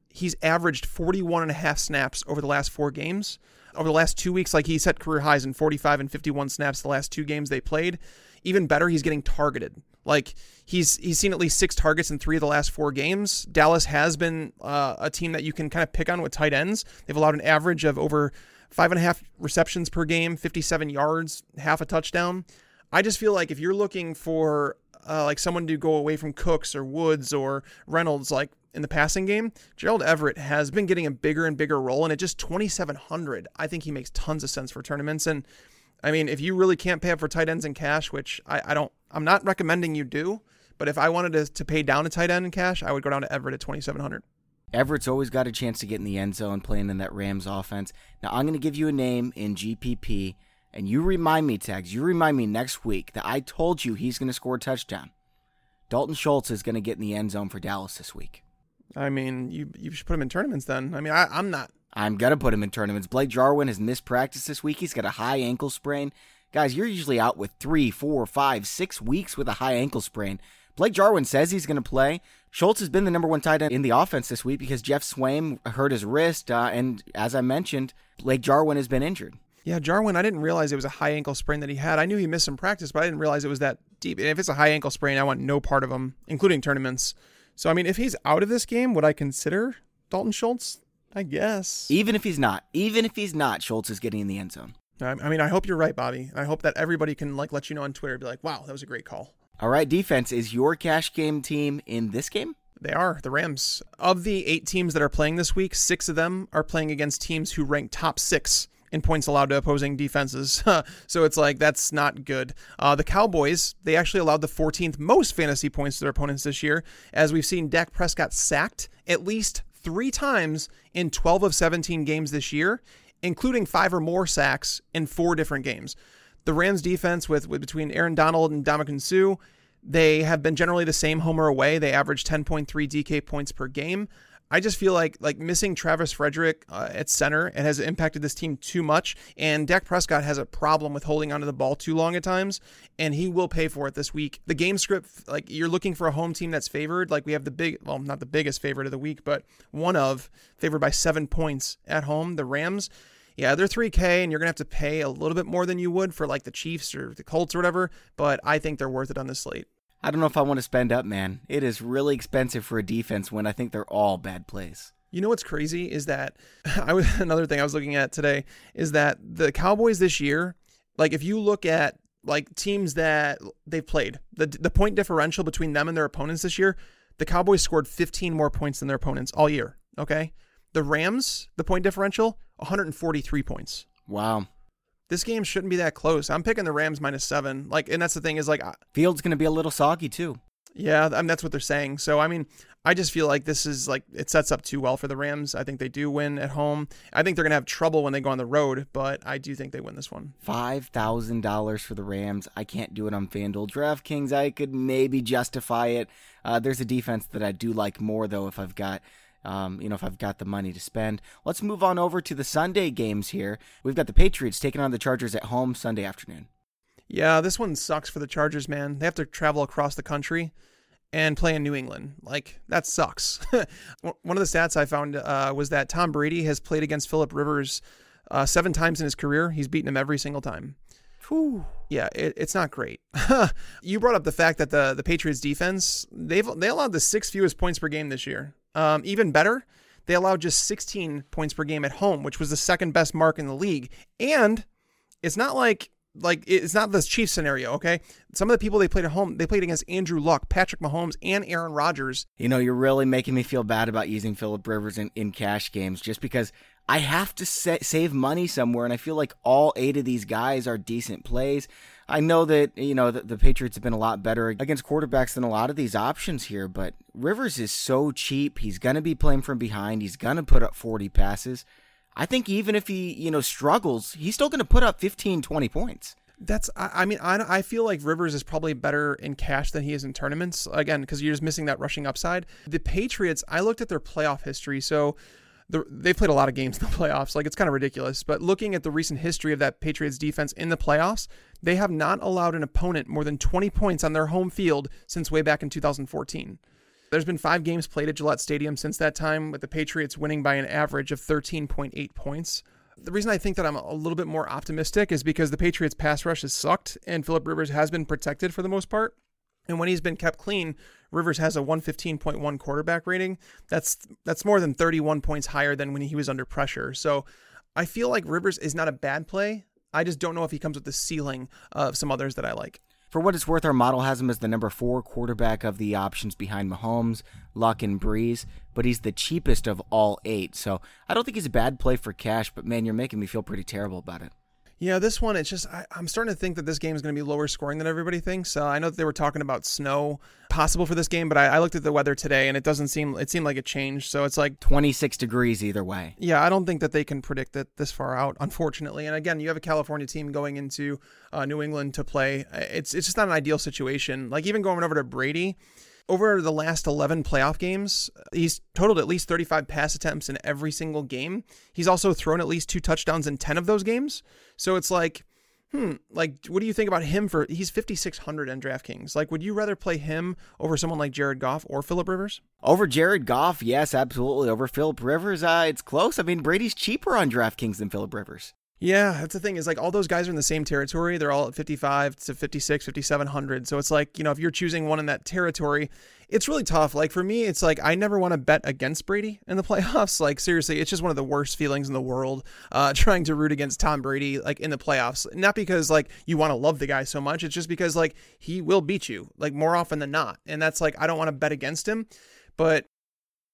He's averaged 41 and a half snaps over the last four games. Over the last two weeks, like he set career highs in 45 and 51 snaps the last two games they played. Even better, he's getting targeted. Like he's he's seen at least six targets in three of the last four games. Dallas has been uh, a team that you can kind of pick on with tight ends. They've allowed an average of over five and a half receptions per game, 57 yards, half a touchdown. I just feel like if you're looking for uh, like someone to go away from Cooks or Woods or Reynolds, like in the passing game, Gerald Everett has been getting a bigger and bigger role. And at just 2,700, I think he makes tons of sense for tournaments. And I mean, if you really can't pay up for tight ends in cash, which I, I don't, I'm not recommending you do, but if I wanted to, to pay down a tight end in cash, I would go down to Everett at 2,700. Everett's always got a chance to get in the end zone playing in that Rams offense. Now, I'm going to give you a name in GPP, and you remind me, Tags, you remind me next week that I told you he's going to score a touchdown. Dalton Schultz is going to get in the end zone for Dallas this week. I mean, you you should put him in tournaments then. I mean, I, I'm not. I'm going to put him in tournaments. Blake Jarwin has missed practice this week. He's got a high ankle sprain. Guys, you're usually out with three, four, five, six weeks with a high ankle sprain. Blake Jarwin says he's going to play. Schultz has been the number one tight end in the offense this week because Geoff Swaim hurt his wrist. Uh, and as I mentioned, Blake Jarwin has been injured. Yeah, Jarwin, I didn't realize it was a high ankle sprain that he had. I knew he missed some practice, but I didn't realize it was that deep. And if it's a high ankle sprain, I want no part of him, including tournaments. So, I mean, if he's out of this game, would I consider Dalton Schultz? I guess. Even if he's not, even if he's not, Schultz is getting in the end zone. I mean, I hope you're right, Bobby. I hope that everybody can like let you know on Twitter, be like, "Wow, that was a great call." All right, defense is your cash game team in this game. They are the Rams. Of the eight teams that are playing this week, six of them are playing against teams who rank top six in points allowed to opposing defenses. so it's like that's not good. Uh, the Cowboys, they actually allowed the 14th most fantasy points to their opponents this year, as we've seen Dak Prescott sacked at least three times in 12 of 17 games this year, including five or more sacks in four different games. The Rams defense with, with between Aaron Donald and Ndamukong Suh, they have been generally the same home or away. They average 10.3 DK points per game. I just feel like like missing Travis Frederick uh, at center it has impacted this team too much, and Dak Prescott has a problem with holding onto the ball too long at times, and he will pay for it this week. The game script, like you're looking for a home team that's favored, like we have the big, well, not the biggest favorite of the week, but one of favored by seven points at home, the Rams. Yeah, they're 3K, and you're going to have to pay a little bit more than you would for like the Chiefs or the Colts or whatever, but I think they're worth it on this slate. I don't know if I want to spend up, man. It is really expensive for a defense when I think they're all bad plays. You know what's crazy is that I was another thing I was looking at today is that the Cowboys this year, like if you look at like teams that they've played, the the point differential between them and their opponents this year, the Cowboys scored 15 more points than their opponents all year. Okay, the Rams, the point differential, 143 points. Wow this game shouldn't be that close. I'm picking the Rams minus seven. Like, and that's the thing is like, Fields going to be a little soggy too. Yeah, I mean, that's what they're saying. So, I mean, I just feel like this is like it sets up too well for the Rams. I think they do win at home. I think they're gonna have trouble when they go on the road, but I do think they win this one. Five thousand dollars for the Rams. I can't do it on FanDuel. DraftKings, I could maybe justify it. Uh, there's a defense that I do like more though if I've got um, you know, if I've got the money to spend. Let's move on over to the Sunday games here. We've got the Patriots taking on the Chargers at home Sunday afternoon. Yeah, this one sucks for the Chargers, man. They have to travel across the country and play in New England. Like, that sucks. one of the stats I found uh, was that Tom Brady has played against Philip Rivers uh, seven times in his career. He's beaten him every single time. Whew. Yeah, it, it's not great. you brought up the fact that the the Patriots defense they've they allowed the sixth fewest points per game this year. Um, even better, they allowed just 16 points per game at home, which was the second best mark in the league. And it's not like like it's not the Chiefs scenario, okay? Some of the people they played at home, they played against Andrew Luck, Patrick Mahomes, and Aaron Rodgers. You know, you're really making me feel bad about using Philip Rivers in, in cash games just because I have to sa- save money somewhere, and I feel like all eight of these guys are decent plays. I know that you know the, the, Patriots have been a lot better against quarterbacks than a lot of these options here, but Rivers is so cheap. He's going to be playing from behind. He's going to put up 40 passes. I think even if he, you know, struggles, he's still going to put up 15, 20 points. That's, I, mean, I, I feel like Rivers is probably better in cash than he is in tournaments. Again, because you're just missing that rushing upside. The Patriots, I looked at their playoff history. So the, they've played a lot of games in the playoffs. Like it's kind of ridiculous. But looking at the recent history of that Patriots defense in the playoffs, they have not allowed an opponent more than 20 points on their home field since way back in 2014. There's been five games played at Gillette Stadium since that time, with the Patriots winning by an average of 13.8 points. The reason I think that I'm a little bit more optimistic is because the Patriots' pass rush has sucked, and Philip Rivers has been protected for the most part. And when he's been kept clean, Rivers has a 115.1 quarterback rating. That's that's more than 31 points higher than when he was under pressure. So I feel like Rivers is not a bad play. I just don't know if he comes with the ceiling of some others that I like. For what it's worth, our model has him as the number four quarterback of the options behind Mahomes, Luck, and Brees, but he's the cheapest of all eight. So I don't think he's a bad play for cash, but man, you're making me feel pretty terrible about it. Yeah, this one, it's just, I, am starting to think that this game is going to be lower scoring than everybody thinks. Uh, I know that they were talking about snow possible for this game, but I, I, looked at the weather today and it doesn't seem, it seemed like it changed. So it's like 26 degrees either way. Yeah, I don't think that they can predict it this far out, unfortunately. And again, you have a California team going into uh, New England to play. It's, it's just not an ideal situation. Like even going over to Brady, over the last 11 playoff games, he's totaled at least 35 pass attempts in every single game. He's also thrown at least two touchdowns in 10 of those games. So it's like, hmm, like, what do you think about him for? He's 5,600 in DraftKings. Like, would you rather play him over someone like Jared Goff or Philip Rivers? Over Jared Goff, yes, absolutely. Over Philip Rivers, uh, it's close. I mean, Brady's cheaper on DraftKings than Philip Rivers. Yeah, that's the thing is like all those guys are in the same territory. They're all at 55 to 56, 5700. So it's like, you know, if you're choosing one in that territory, it's really tough. Like for me, it's like I never want to bet against Brady in the playoffs. Like seriously, it's just one of the worst feelings in the world uh, trying to root against Tom Brady like in the playoffs. Not because like you want to love the guy so much, it's just because like he will beat you like more often than not. And that's like I don't want to bet against him. But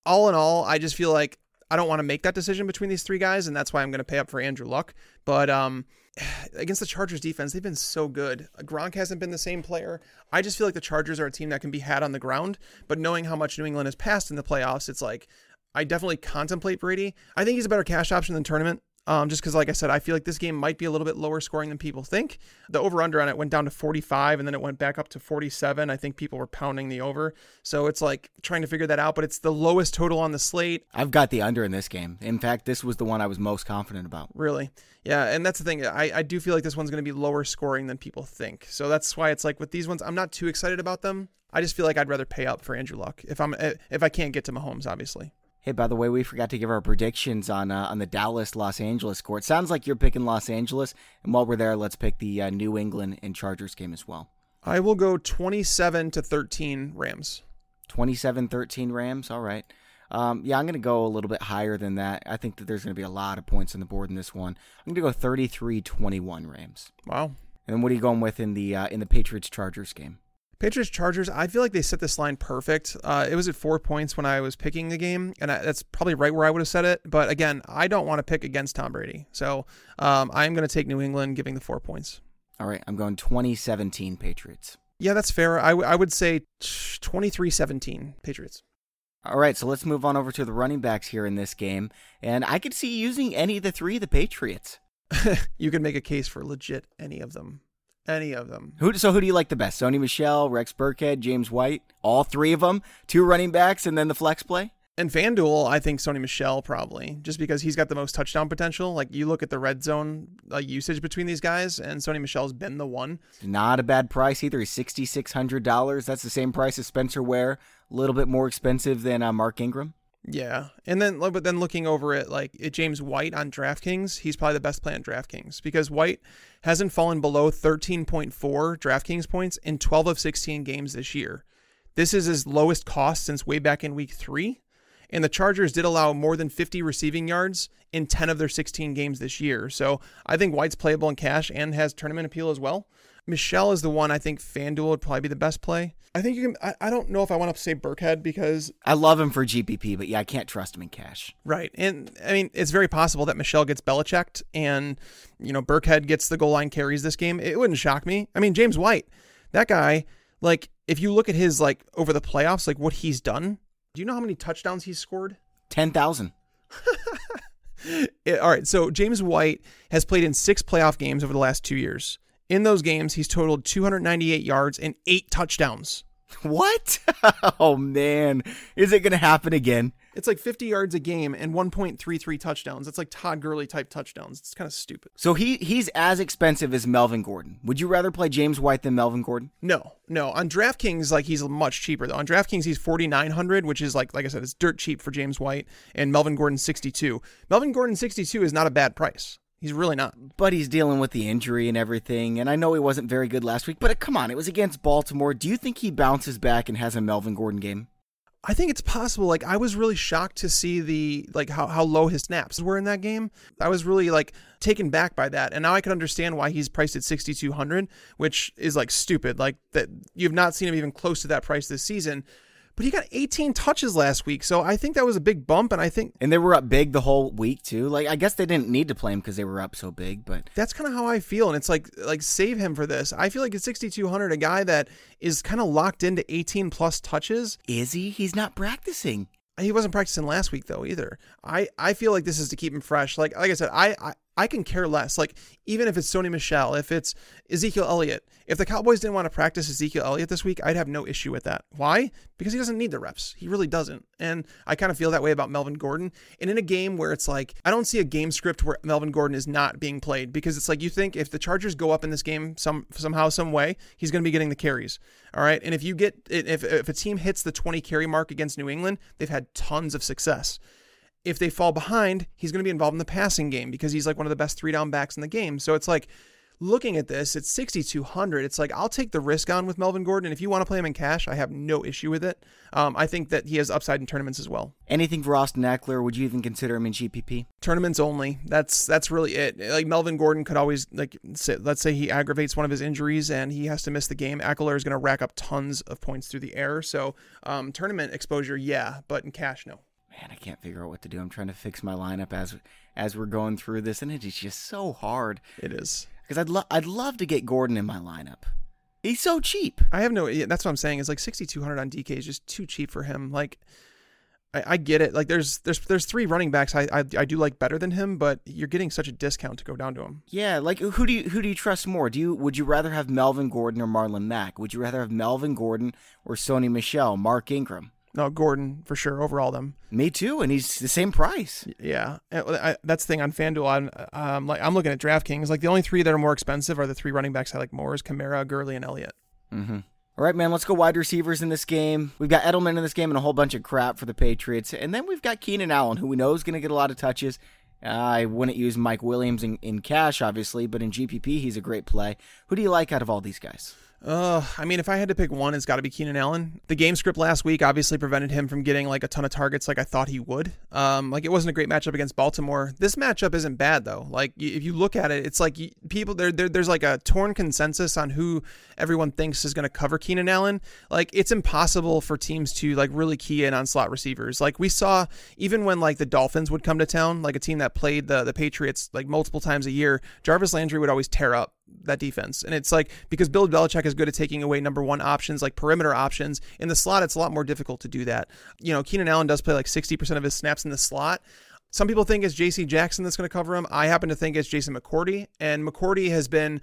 all in all, I just feel like I don't want to make that decision between these three guys, and that's why I'm going to pay up for Andrew Luck. But um, against the Chargers defense, they've been so good. Gronk hasn't been the same player. I just feel like the Chargers are a team that can be had on the ground, but knowing how much New England has passed in the playoffs, it's like I definitely contemplate Brady. I think he's a better cash option than tournament. Um, just because, like I said, I feel like this game might be a little bit lower scoring than people think. The over under on it went down to 45 and then it went back up to 47. I think people were pounding the over. So it's like trying to figure that out, but it's the lowest total on the slate. I've got the under in this game. In fact, this was the one I was most confident about. Really? Yeah. And that's the thing. I, I do feel like this one's going to be lower scoring than people think. So that's why it's like with these ones, I'm not too excited about them. I just feel like I'd rather pay up for Andrew Luck if I'm if I can't get to Mahomes, obviously. Hey, by the way, we forgot to give our predictions on uh, on the Dallas Los Angeles score. It sounds like you're picking Los Angeles, and while we're there, let's pick the uh, New England and Chargers game as well. I will go 27 to 13 Rams. 27-13 Rams. All right. Um, yeah, I'm going to go a little bit higher than that. I think that there's going to be a lot of points on the board in this one. I'm going to go 33-21 Rams. Wow. And then what are you going with in the uh, in the Patriots Chargers game? Patriots Chargers, I feel like they set this line perfect. Uh, it was at four points when I was picking the game, and I, that's probably right where I would have set it. But again, I don't want to pick against Tom Brady. So um, I'm going to take New England, giving the four points. All right, I'm going 2017 Patriots. Yeah, that's fair. I, w- I would say 23 17 Patriots. All right, so let's move on over to the running backs here in this game. And I could see using any of the three of the Patriots. you can make a case for legit any of them. Any of them. Who? So who do you like the best? Sony Michel, Rex Burkhead, James White, all three of them, two running backs, and then the flex play. And FanDuel, I think Sony Michel probably, just because he's got the most touchdown potential. Like you look at the red zone uh, usage between these guys, and Sony Michel's been the one. Not a bad price either. He's sixty six hundred dollars. That's the same price as Spencer Ware. A little bit more expensive than uh, Mark Ingram. Yeah, and then but then looking over it, like James White on DraftKings, he's probably the best play on DraftKings because White hasn't fallen below 13.4 DraftKings points in 12 of 16 games this year. This is his lowest cost since way back in Week Three, and the Chargers did allow more than 50 receiving yards in 10 of their 16 games this year. So I think White's playable in cash and has tournament appeal as well. Michel is the one I think FanDuel would probably be the best play. I think you can. I, I don't know if I want to say Burkhead because I love him for GPP, but yeah, I can't trust him in cash. Right, and I mean it's very possible that Michel gets Belichicked and you know Burkhead gets the goal line carries this game. It wouldn't shock me. I mean James White, that guy. Like if you look at his like over the playoffs, like what he's done. Do you know how many touchdowns he's scored? Ten thousand. all right, so James White has played in six playoff games over the last two years. In those games, he's totaled 298 yards and eight touchdowns. What? oh man, is it going to happen again? It's like 50 yards a game and 1.33 touchdowns. It's like Todd Gurley type touchdowns. It's kind of stupid. So he he's as expensive as Melvin Gordon. Would you rather play James White than Melvin Gordon? No, no. On DraftKings, like he's much cheaper though. On DraftKings, he's 4,900, which is like like I said, it's dirt cheap for James White, and Melvin Gordon 62. Melvin Gordon 62 is not a bad price. He's really not. But he's dealing with the injury and everything. And I know he wasn't very good last week, but uh, come on, it was against Baltimore. Do you think he bounces back and has a Melvin Gordon game? I think it's possible. Like I was really shocked to see the like how, how low his snaps were in that game. I was really like taken back by that. And now I can understand why he's priced at 6200, which is like stupid. Like that you've not seen him even close to that price this season but he got 18 touches last week. So I think that was a big bump. And I think. And they were up big the whole week, too. Like, I guess they didn't need to play him because they were up so big, but. That's kind of how I feel. And it's like, like, save him for this. I feel like at 6,200, a guy that is kind of locked into 18 plus touches. Is he? He's not practicing. He wasn't practicing last week though either. I, I feel like this is to keep him fresh. Like like I said, I, I I can care less. Like even if it's Sony Michel, if it's Ezekiel Elliott, if the Cowboys didn't want to practice Ezekiel Elliott this week, I'd have no issue with that. Why? Because he doesn't need the reps. He really doesn't. And I kind of feel that way about Melvin Gordon. And in a game where it's like I don't see a game script where Melvin Gordon is not being played because it's like you think if the Chargers go up in this game some somehow some way, he's going to be getting the carries. All right? And if you get if if a team hits the 20 carry mark against New England, they've had tons of success. If they fall behind, he's going to be involved in the passing game because he's like one of the best three down backs in the game. So it's like looking at this, it's 6,200. It's like, I'll take the risk on with Melvin Gordon. And if you want to play him in cash, I have no issue with it. Um, I think that he has upside in tournaments as well. Anything for Austin Ekeler? Would you even consider him in GPP? Tournaments only. That's that's really it. Like Melvin Gordon could always like say, let's say he aggravates one of his injuries and he has to miss the game. Ekeler is going to rack up tons of points through the air. So um, tournament exposure, yeah, but in cash, no. Man, I can't figure out what to do. I'm trying to fix my lineup as as we're going through this, and it is just so hard. It is because I'd love I'd love to get Gordon in my lineup. He's so cheap. I have no. That's what I'm saying. Is like 6,200 on DK is just too cheap for him. Like, I, I get it. Like, there's there's there's three running backs I, I I do like better than him, but you're getting such a discount to go down to him. Yeah, like who do you who do you trust more? Do you would you rather have Melvin Gordon or Marlon Mack? Would you rather have Melvin Gordon or Sony Michel, Mark Ingram? No, Gordon for sure over all them. Me too, and he's the same price. Yeah, I, that's the thing on FanDuel. I'm um, like I'm looking at DraftKings. Like the only three that are more expensive are the three running backs I like more is Kamara, Gurley, and Elliott. Mm-hmm. All right, man. Let's go wide receivers in this game. We've got Edelman in this game and a whole bunch of crap for the Patriots, and then we've got Keenan Allen, who we know is going to get a lot of touches. I wouldn't use Mike Williams in, in cash, obviously, but in GPP, he's a great play. Who do you like out of all these guys? Uh, I mean, if I had to pick one, it's got to be Keenan Allen. The game script last week obviously prevented him from getting like a ton of targets like I thought he would. Um, like it wasn't a great matchup against Baltimore. This matchup isn't bad though. Like if you look at it, it's like people there, there there's like a torn consensus on who everyone thinks is going to cover Keenan Allen. Like it's impossible for teams to like really key in on slot receivers. Like we saw even when like the Dolphins would come to town, like a team that played the the Patriots like multiple times a year, Jarvis Landry would always tear up that defense. And it's like because Bill Belichick is good at taking away number one options, like perimeter options. In the slot, it's a lot more difficult to do that. You know, Keenan Allen does play like 60% of his snaps in the slot. Some people think it's J.C. Jackson that's going to cover him. I happen to think it's Jason McCourty, and McCourty has been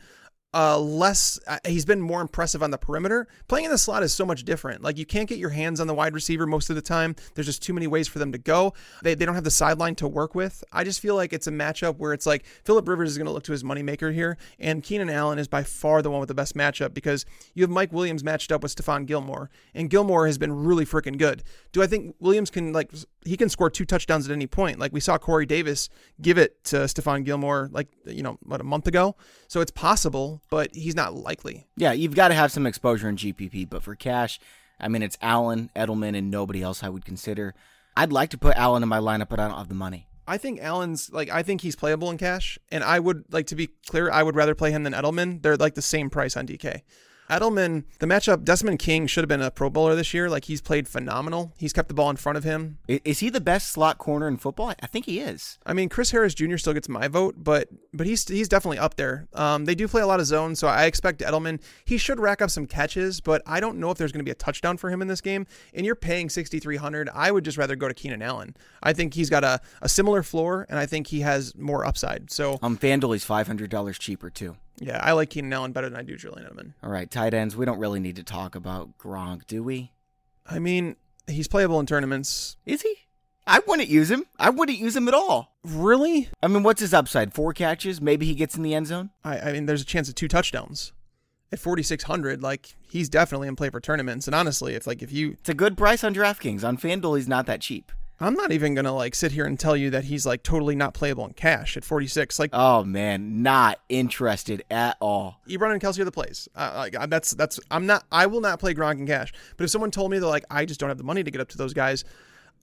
uh, less. Uh, he's been more impressive on the perimeter. Playing in the slot is so much different. Like you can't get your hands on the wide receiver most of the time. There's just too many ways for them to go. They, they don't have the sideline to work with. I just feel like it's a matchup where it's like Philip Rivers is going to look to his moneymaker here, and Keenan Allen is by far the one with the best matchup because you have Mike Williams matched up with Stephon Gilmore, and Gilmore has been really freaking good. Do I think Williams can like he can score two touchdowns at any point? Like we saw Corey Davis give it to Stephon Gilmore like you know what a month ago, so it's possible but he's not likely. Yeah, you've got to have some exposure in GPP, but for cash, I mean, it's Allen, Edelman, and nobody else I would consider. I'd like to put Allen in my lineup, but I don't have the money. I think Allen's like I think he's playable in cash, and I would like to be clear. I would rather play him than Edelman. They're like the same price on DK. Edelman, the matchup, Desmond King should have been a Pro Bowler this year. Like he's played phenomenal. He's kept the ball in front of him. Is he the best slot corner in football? I think he is. I mean, Chris Harris Jr. still gets my vote, but but he's he's definitely up there. Um, they do play a lot of zone, so I expect Edelman. He should rack up some catches, but I don't know if there's going to be a touchdown for him in this game. And you're paying 6,300. I would just rather go to Keenan Allen. I think he's got a, a similar floor, and I think he has more upside. So um, FanDuel, hundred dollars cheaper too. Yeah, I like Keenan Allen better than I do Julian Edelman. All right, tight ends. We don't really need to talk about Gronk, do we? I mean, he's playable in tournaments. Is he? I wouldn't use him. I wouldn't use him at all. Really? I mean, what's his upside? Four catches? Maybe he gets in the end zone? I, I mean, there's a chance of two touchdowns. At 4600, like he's definitely in play for tournaments. And honestly, if like if you It's a good price on DraftKings. On FanDuel, he's not that cheap. I'm not even gonna like sit here and tell you that he's like totally not playable in cash at 46. Like, oh man, not interested at all. Ebron and Kelce are the plays. Uh, like that's that's I'm not. I will not play Gronk in cash. But if someone told me that like I just don't have the money to get up to those guys,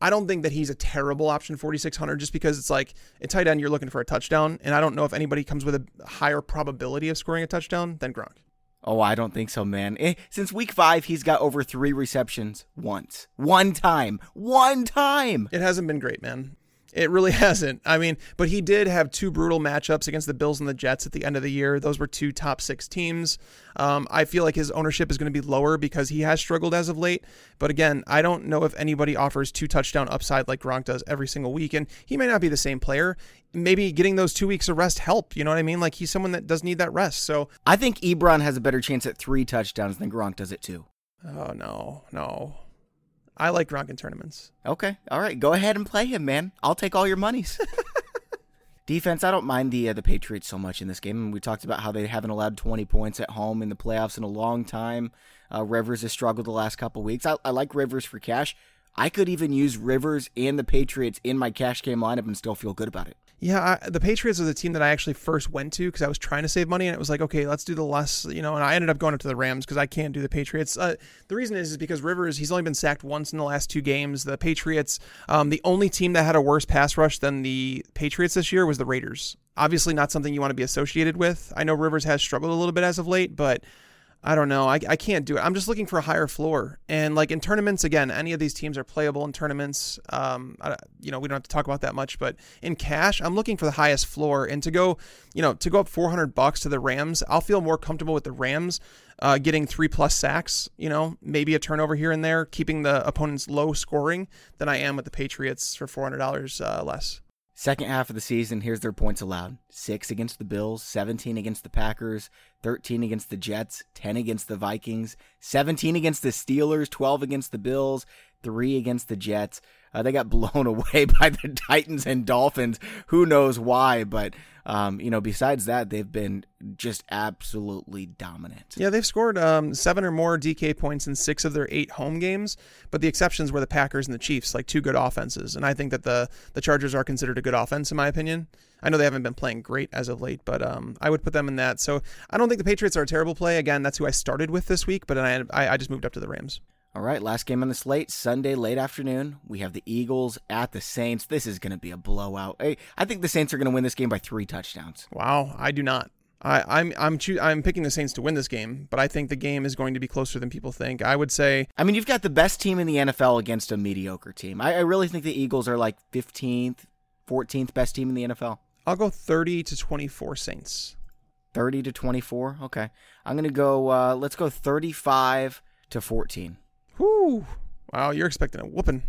I don't think that he's a terrible option 4600 just because it's like at tight end you're looking for a touchdown, and I don't know if anybody comes with a higher probability of scoring a touchdown than Gronk. Oh, I don't think so, man. Eh, since week five, he's got over three receptions once. One time. One time. It hasn't been great, man. It really hasn't. I mean, but he did have two brutal matchups against the Bills and the Jets at the end of the year. Those were two top six teams. Um, I feel like his ownership is going to be lower because he has struggled as of late. But again, I don't know if anybody offers two touchdown upside like Gronk does every single week. And he may not be the same player. Maybe getting those two weeks of rest help. You know what I mean? Like he's someone that does need that rest. So I think Ebron has a better chance at three touchdowns than Gronk does it too. Oh no, no. I like Gronk in tournaments. Okay, all right, go ahead and play him, man. I'll take all your monies. Defense, I don't mind the uh, the Patriots so much in this game. We talked about how they haven't allowed 20 points at home in the playoffs in a long time. Uh, Rivers has struggled the last couple weeks. I, I like Rivers for cash. I could even use Rivers and the Patriots in my cash game lineup and still feel good about it. Yeah, I, the Patriots are the team that I actually first went to because I was trying to save money, and it was like, okay, let's do the less, you know. And I ended up going up to the Rams because I can't do the Patriots. Uh, the reason is, is because Rivers, he's only been sacked once in the last two games. The Patriots, um, the only team that had a worse pass rush than the Patriots this year was the Raiders. Obviously, not something you want to be associated with. I know Rivers has struggled a little bit as of late, but I don't know. I, I can't do it. I'm just looking for a higher floor. And like in tournaments, again, any of these teams are playable in tournaments. Um, I, you know, we don't have to talk about that much, but in cash, I'm looking for the highest floor. And to go, you know, to go up 400 bucks to the Rams, I'll feel more comfortable with the Rams uh, getting three plus sacks, you know, maybe a turnover here and there, keeping the opponents low scoring than I am with the Patriots for $400 uh, less. Second half of the season, here's their points allowed. 6 against the Bills, 17 against the Packers, 13 against the Jets, 10 against the Vikings, 17 against the Steelers, 12 against the Bills, 3 against the Jets. Uh, they got blown away by the Titans and Dolphins. Who knows why? But um, you know, besides that, they've been just absolutely dominant. Yeah, they've scored um, seven or more DK points in six of their eight home games, but the exceptions were the Packers and the Chiefs, like two good offenses. And I think that the the Chargers are considered a good offense in my opinion. I know they haven't been playing great as of late, but um, I would put them in that. So I don't think the Patriots are a terrible play. Again, that's who I started with this week, but I I just moved up to the Rams. All right, last game on the slate, Sunday late afternoon. We have the Eagles at the Saints. This is going to be a blowout. Hey, I think the Saints are going to win this game by three touchdowns. Wow, I do not. I, I'm I'm choo- I'm picking the Saints to win this game, but I think the game is going to be closer than people think. I would say. I mean, you've got the best team in the NFL against a mediocre team. I, I really think the Eagles are like 15th, 14th best team in the NFL. I'll go 30 to 24 Saints. 30 to 24. Okay, I'm going to go. Uh, let's go 35 to 14. Whew. Wow, you're expecting a whooping.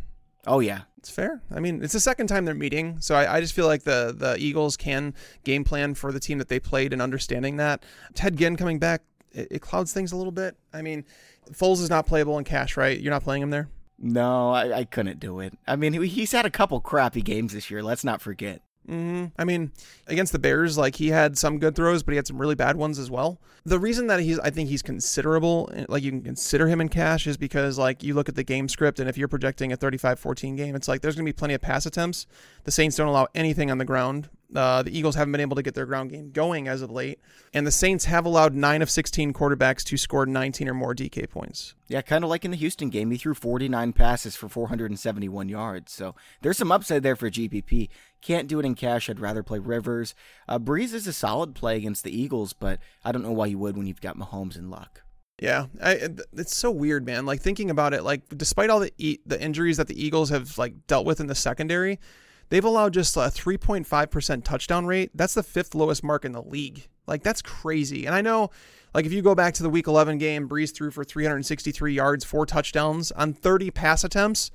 Oh yeah, it's fair. I mean, it's the second time they're meeting, so I, I, just feel like the the Eagles can game plan for the team that they played and understanding that. Ted Ginn coming back, it, it clouds things a little bit. I mean, Foles is not playable in cash, right? You're not playing him there. No, I, I couldn't do it. I mean, he's had a couple crappy games this year. Let's not forget. Mm-hmm. I mean, against the Bears, like he had some good throws, but he had some really bad ones as well. The reason that he's, I think he's considerable, like you can consider him in cash, is because like you look at the game script, and if you're projecting a 35-14 game, it's like there's going to be plenty of pass attempts. The Saints don't allow anything on the ground. Uh, the Eagles haven't been able to get their ground game going as of late, and the Saints have allowed nine of 16 quarterbacks to score 19 or more DK points. Yeah, kind of like in the Houston game, he threw 49 passes for 471 yards. So there's some upside there for GPP. Can't do it in cash. I'd rather play Rivers. Uh, Brees is a solid play against the Eagles, but I don't know why you would when you've got Mahomes and Luck. Yeah, I, it's so weird, man. Like thinking about it, like despite all the the injuries that the Eagles have like dealt with in the secondary, They've allowed just a 3.5% touchdown rate. That's the fifth lowest mark in the league. Like, that's crazy. And I know, like, if you go back to the week 11 game, Brees threw for 363 yards, four touchdowns on 30 pass attempts.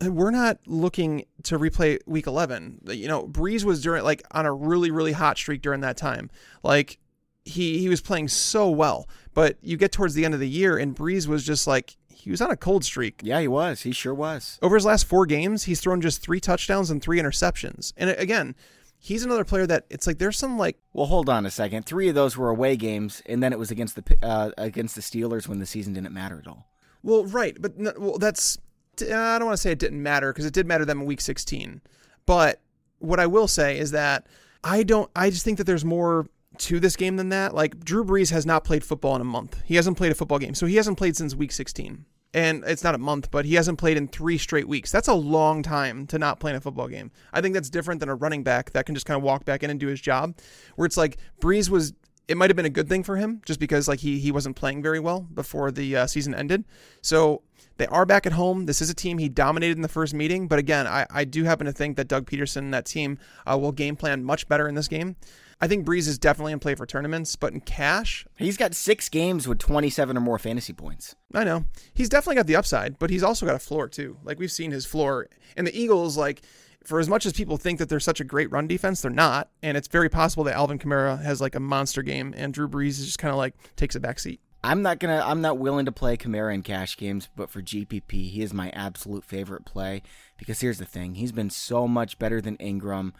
We're not looking to replay week 11. You know, Brees was during, like, on a really, really hot streak during that time. Like, he, he was playing so well. But you get towards the end of the year, and Brees was just like, he was on a cold streak. Yeah, he was. He sure was. Over his last four games, he's thrown just three touchdowns and three interceptions. And again, he's another player that it's like there's some like. Well, hold on a second. Three of those were away games, and then it was against the uh, against the Steelers when the season didn't matter at all. Well, right, but no, well, that's I don't want to say it didn't matter because it did matter them in Week 16. But what I will say is that I don't. I just think that there's more to this game than that. Like Drew Brees has not played football in a month. He hasn't played a football game, so he hasn't played since Week 16 and it's not a month, but he hasn't played in three straight weeks. That's a long time to not play in a football game. I think that's different than a running back that can just kind of walk back in and do his job. Where it's like Brees was, it might have been a good thing for him just because like he he wasn't playing very well before the uh, season ended. So they are back at home. This is a team he dominated in the first meeting, but again, I, I do happen to think that Doug Pederson and that team uh, will game plan much better in this game. I think Brees is definitely in play for tournaments, but in cash, he's got six games with 27 or more fantasy points. I know he's definitely got the upside, but he's also got a floor too. Like we've seen his floor, and the Eagles, like for as much as people think that they're such a great run defense, they're not, and it's very possible that Alvin Kamara has like a monster game, and Drew Brees is just kind of like takes a backseat. I'm not gonna. I'm not willing to play Kamara in cash games, but for GPP, he is my absolute favorite play because here's the thing: he's been so much better than Ingram.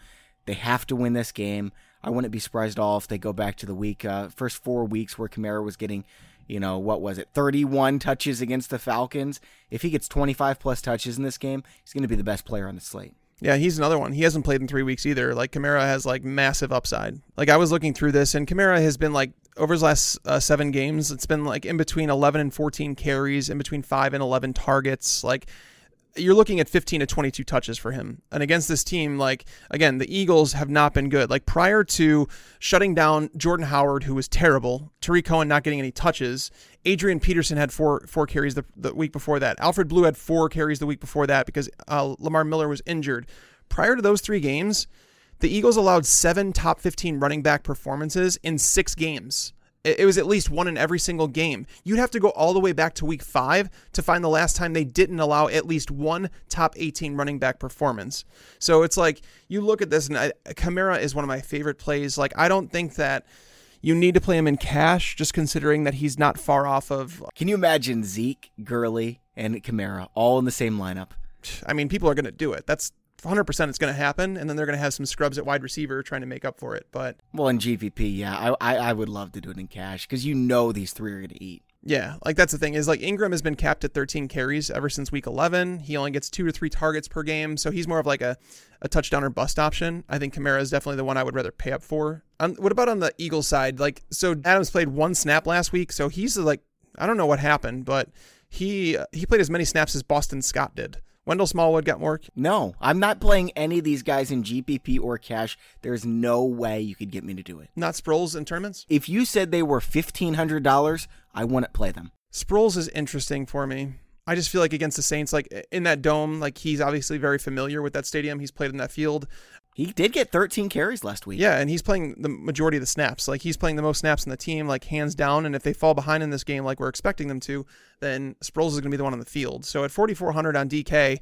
They have to win this game. I wouldn't be surprised at all if they go back to the week uh, first four weeks where Kamara was getting you know, what was it, 31 touches against the Falcons. If he gets 25 plus touches in this game, he's going to be the best player on the slate. Yeah, he's another one. He hasn't played in three weeks either. Like Kamara has like massive upside. Like I was looking through this, and Kamara has been like over his last uh, seven games, it's been like in between 11 and 14 carries, in between five and 11 targets. Like you're looking at 15 to 22 touches for him. And against this team, like, again, the Eagles have not been good. Like, prior to shutting down Jordan Howard, who was terrible, Tarik Cohen not getting any touches, Adrian Peterson had four four carries the, the week before that. Alfred Blue had four carries the week before that because uh, Lamar Miller was injured. Prior to those three games, the Eagles allowed seven top 15 running back performances in six games. It was at least one in every single game. You'd have to go all the way back to week five to find the last time they didn't allow at least one top 18 running back performance. So it's like you look at this, and I, Kamara is one of my favorite plays. Like, I don't think that you need to play him in cash, just considering that he's not far off of. Can you imagine Zeke, Gurley, and Kamara all in the same lineup? I mean, people are going to do it. That's 100% it's going to happen, and then they're going to have some scrubs at wide receiver trying to make up for it. But well, in GPP, yeah, I I, I would love to do it in cash because you know these three are going to eat. Yeah, like that's the thing is like Ingram has been capped at 13 carries ever since week 11. He only gets two to three targets per game, so he's more of like a, a touchdown or bust option. I think Kamara is definitely the one I would rather pay up for. Um, what about on the Eagles side? Like, so Adams played one snap last week, so he's like, I don't know what happened, but he he played as many snaps as Boston Scott did. Wendell Smallwood got more. No, I'm not playing any of these guys in GPP or cash. There's no way you could get me to do it. Not Sproles in tournaments? If you said they were $1,500, I wouldn't play them. Sproles is interesting for me. I just feel like against the Saints, like in that dome, like he's obviously very familiar with that stadium. He's played in that field. He did get 13 carries last week. Yeah, and he's playing the majority of the snaps. Like he's playing the most snaps in the team, like hands down. And if they fall behind in this game, like we're expecting them to, then Sproles is going to be the one on the field. So at 4,400 on DK,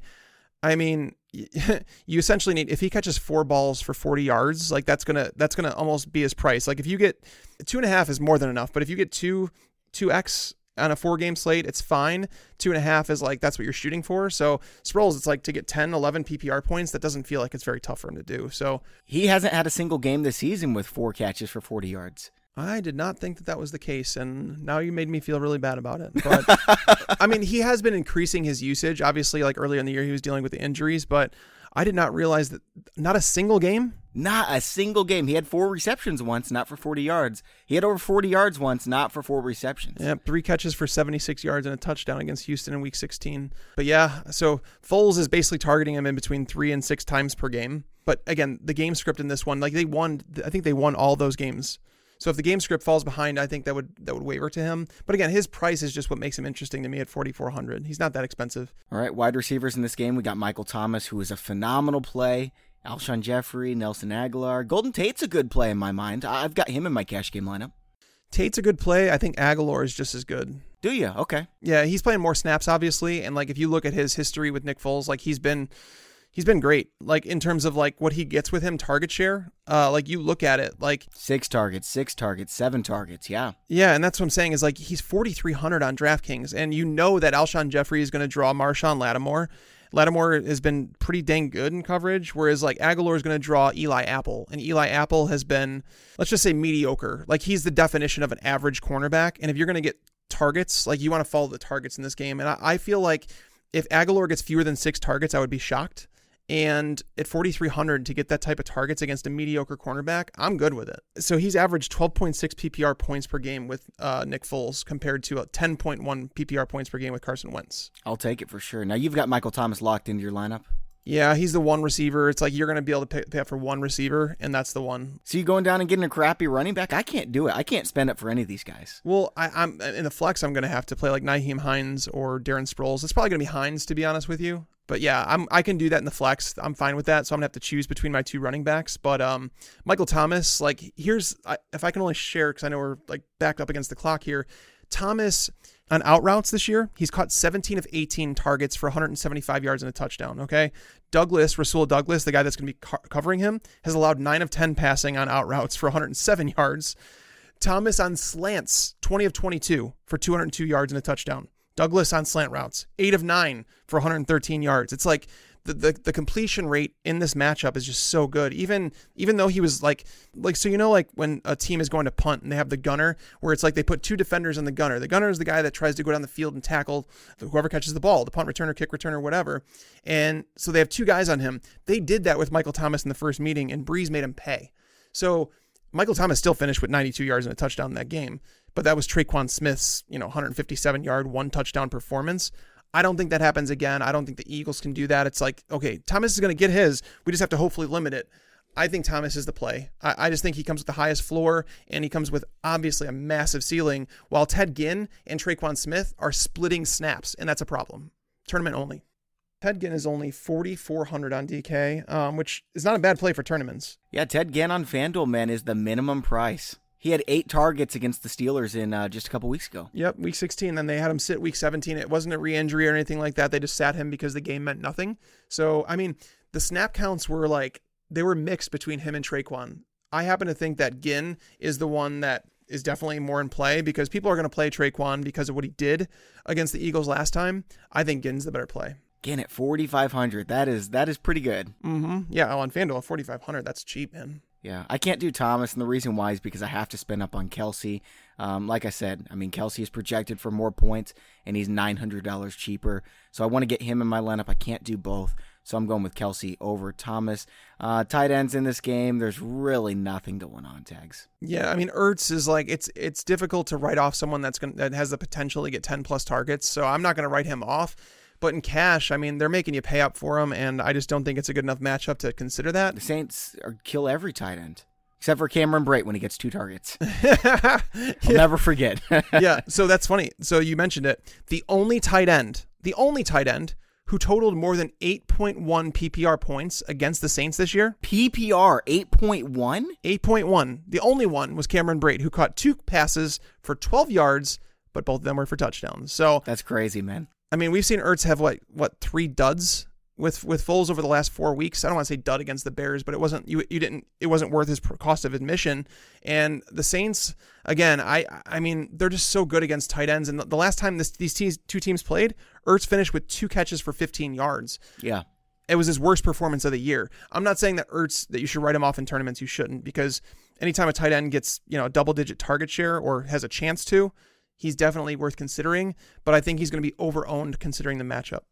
I mean, you essentially need if he catches four balls for 40 yards, like that's gonna that's gonna almost be his price. Like if you get two and a half is more than enough, but if you get two two x on a four game slate, it's fine. Two and a half is like that's what you're shooting for. So Sproles, it's like to get 10, 11 PPR points, that doesn't feel like it's very tough for him to do. So he hasn't had a single game this season with four catches for 40 yards. I did not think that that was the case, and now you made me feel really bad about it. But I mean, he has been increasing his usage. Obviously, like earlier in the year, he was dealing with the injuries, but I did not realize that not a single game. Not a single game. He had four receptions once, not for 40 yards. He had over 40 yards once, not for four receptions. Yeah, three catches for 76 yards and a touchdown against Houston in week 16. But yeah, so Foles is basically targeting him in between three and six times per game. But again, the game script in this one, like they won, I think they won all those games so if the game script falls behind, I think that would that would waver to him. But again, his price is just what makes him interesting to me at 4400. He's not that expensive. All right, wide receivers in this game, we got Michael Thomas who is a phenomenal play. Alshon Jeffery, Nelson Agholor, Golden Tate's a good play in my mind. I've got him in my cash game lineup. Tate's a good play. I think Aguilar is just as good. Do you? Okay. Yeah, he's playing more snaps, obviously, and like if you look at his history with Nick Foles, like he's been he's been great. Like in terms of like what he gets with him target share. Uh, like you look at it, like six targets, six targets, seven targets. Yeah, yeah, and that's what I'm saying is like he's 4,300 on DraftKings, and you know that Alshon Jeffery is going to draw Marshon Lattimore. Lattimore has been pretty dang good in coverage, whereas like Agholor is going to draw Eli Apple, and Eli Apple has been, let's just say, mediocre. Like he's the definition of an average cornerback, and if you're going to get targets, like you want to follow the targets in this game, and I, I feel like if Agholor gets fewer than six targets, I would be shocked. And at 4,300 to get that type of targets against a mediocre cornerback, I'm good with it. So he's averaged 12.6 PPR points per game with uh, Nick Foles compared to 10.1 PPR points per game with Carson Wentz. I'll take it for sure. Now you've got Michael Thomas locked into your lineup. Yeah, he's the one receiver. It's like you're going to be able to pay, pay, up for one receiver, and that's the one. So you going down and getting a crappy running back? I can't do it. I can't spend it for any of these guys. Well, I, am in the flex. I'm going to have to play like Nyheim Hines or Darren Sproles. It's probably going to be Hines, to be honest with you. But yeah, I'm I can do that in the flex. I'm fine with that. So I'm gonna have to choose between my two running backs. But um, Michael Thomas, like here's I, if I can only share because I know we're like backed up against the clock here. Thomas on out routes this year, he's caught 17 of 18 targets for 175 yards and a touchdown. Okay, Douglas Rasul Douglas, the guy that's gonna be co- covering him, has allowed nine of 10 passing on out routes for 107 yards. Thomas on slants, 20 of 22 for 202 yards and a touchdown. Douglas on slant routes, eight of nine for 113 yards. It's like the, the the completion rate in this matchup is just so good. Even even though he was like like so you know like when a team is going to punt and they have the gunner where it's like they put two defenders on the gunner. The gunner is the guy that tries to go down the field and tackle whoever catches the ball, the punt returner, kick returner, whatever. And so they have two guys on him. They did that with Michael Thomas in the first meeting, and Brees made him pay. So Michael Thomas still finished with 92 yards and a touchdown in that game, but that was Tre'Quan Smith's you know 157 yard one touchdown performance. I don't think that happens again. I don't think the Eagles can do that. It's like, okay, Thomas is going to get his. We just have to hopefully limit it. I think Thomas is the play. I, I, just think he comes with the highest floor and he comes with obviously a massive ceiling, while Ted Ginn and Tre'Quan Smith are splitting snaps, and that's a problem. Tournament only. Ted Ginn is only 4,400 on DK, um, which is not a bad play for tournaments. Yeah, Ted Ginn on FanDuel, man, is the minimum price. He had eight targets against the Steelers in uh, just a couple weeks ago. Yep, week 16. Then they had him sit week 17. It wasn't a re injury or anything like that. They just sat him because the game meant nothing. So, I mean, the snap counts were like, they were mixed between him and Tre'Quan. I happen to think that Ginn is the one that is definitely more in play because people are going to play Tre'Quan because of what he did against the Eagles last time. I think Ginn's the better play. Ginn at 4500 that is that is pretty good mm-hmm yeah on fanduel 4500 that's cheap man yeah, I can't do Thomas, and the reason why is because I have to spend up on Kelce. Um, like I said, I mean Kelce is projected for more points, and he's nine hundred dollars cheaper. So I want to get him in my lineup. I can't do both, so I'm going with Kelce over Thomas. Uh, tight ends in this game, there's really nothing going on tags. Yeah, I mean Ertz is like it's it's difficult to write off someone that's going that has the potential to get ten plus targets. So I'm not going to write him off. But in cash, I mean, they're making you pay up for him, and I just don't think it's a good enough matchup to consider that. The Saints are, kill every tight end. Except for Cameron Brate when he gets two targets. I'll yeah. never forget. yeah, so that's funny. So you mentioned it. The only tight end, the only tight end who totaled more than 8.1 PPR points against the Saints this year. PPR 8.1? 8.1. The only one was Cameron Brate, who caught two passes for 12 yards, but both of them were for touchdowns. So That's crazy, man. I mean, we've seen Ertz have like what three duds with with Foles over the last four weeks. I don't want to say dud against the Bears, but it wasn't you you didn't it wasn't worth his cost of admission. And the Saints again, I I mean they're just so good against tight ends. And the, last time this, these teams, two teams played, Ertz finished with two catches for 15 yards. Yeah. It was his worst performance of the year. I'm not saying that Ertz that you should write him off in tournaments. You shouldn't because anytime a tight end gets you know a double digit target share or has a chance to, he's definitely worth considering, but I think he's going to be overowned considering the matchup.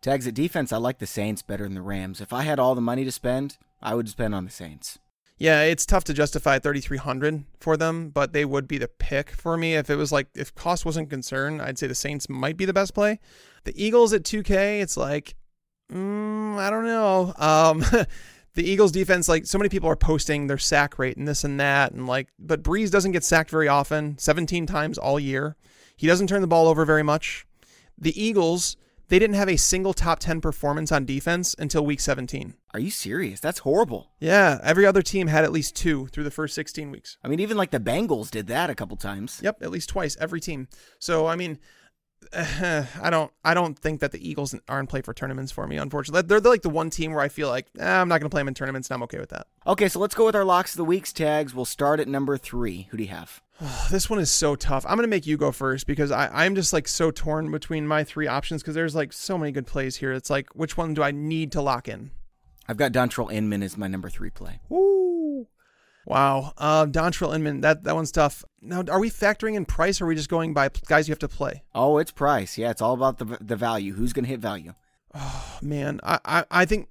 Tags at defense, I like the Saints better than the Rams. If I had all the money to spend, I would spend on the Saints. Yeah, it's tough to justify 3300 for them, but they would be the pick for me if it was like if cost wasn't concerned, I'd say the Saints might be the best play. The Eagles at 2k, it's like mm, I don't know. Um the Eagles defense, like so many people are posting their sack rate and this and that, and like, but Brees doesn't get sacked very often, 17 times all year. He doesn't turn the ball over very much. The Eagles, they didn't have a single top 10 performance on defense until week 17. Are you serious? That's horrible. Yeah, every other team had at least two through the first 16 weeks. I mean, even like the Bengals did that a couple times. Yep, at least twice, every team. So, I mean, I don't I don't think that the Eagles are in play for tournaments for me. Unfortunately, they're, they're like the one team where I feel like eh, I'm not going to play them in tournaments, and I'm okay with that. Okay, so let's go with our locks of the week's tags. We'll start at number three. Who do you have? this one is so tough. I'm going to make you go first because I, I'm just like so torn between my three options because there's like so many good plays here. It's like which one do I need to lock in? I've got Dontrelle Inman as my number three play. Woo! Wow. Uh, Dontrelle Inman, that, that one's tough. Now, are we factoring in price or are we just going by guys you have to play? Oh, it's price. Yeah, it's all about the, the value. Who's going to hit value? Oh, man. I, I, I think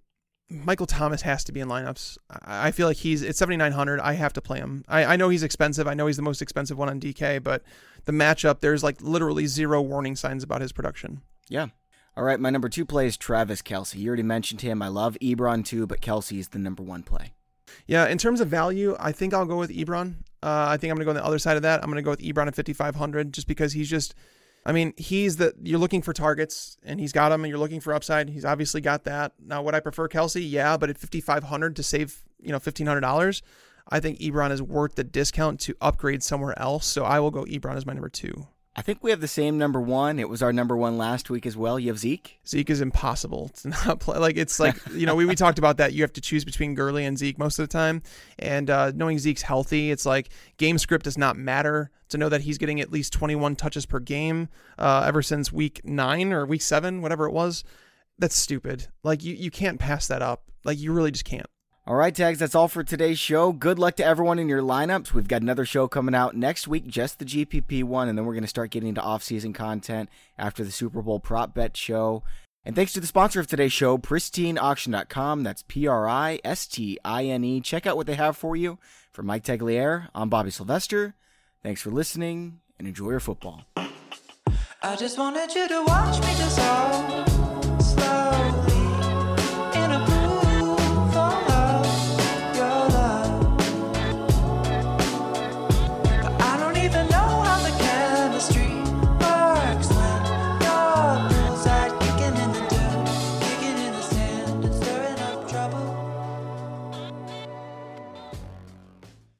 Michael Thomas has to be in lineups. I feel like he's it's 7900. I have to play him. I, I know he's expensive. I know he's the most expensive one on DK, but the matchup there's like literally zero warning signs about his production. Yeah. All right, my number two play is Travis Kelce. You already mentioned him. I love Ebron too, but Kelce is the number one play. Yeah, in terms of value, I think I'll go with Ebron. Uh, I think I'm going to go on the other side of that. I'm going to go with Ebron at 5,500 just because he's just, I mean, he's the, you're looking for targets and he's got them and you're looking for upside. He's obviously got that. Now, would I prefer Kelce? Yeah, but at 5,500 to save, you know, $1,500, I think Ebron is worth the discount to upgrade somewhere else. So I will go Ebron as my number two. I think we have the same number one. It was our number one last week as well. You have Zeke. Zeke is impossible to not play. Like it's like you know we, we talked about that. You have to choose between Gurley and Zeke most of the time, and uh, knowing Zeke's healthy, it's like game script does not matter. To know that he's getting at least 21 touches per game uh, ever since week nine or week seven, whatever it was, that's stupid. Like you you can't pass that up. Like you really just can't. All right, tags, that's all for today's show. Good luck to everyone in your lineups. We've got another show coming out next week, just the GPP one, and then we're going to start getting into off-season content after the Super Bowl prop bet show. And thanks to the sponsor of today's show, pristineauction.com. That's P R I S T I N E. Check out what they have for you. For Mike Tagliere, I'm Bobby Sylvester. Thanks for listening and enjoy your football. I just wanted you to watch me dissolve.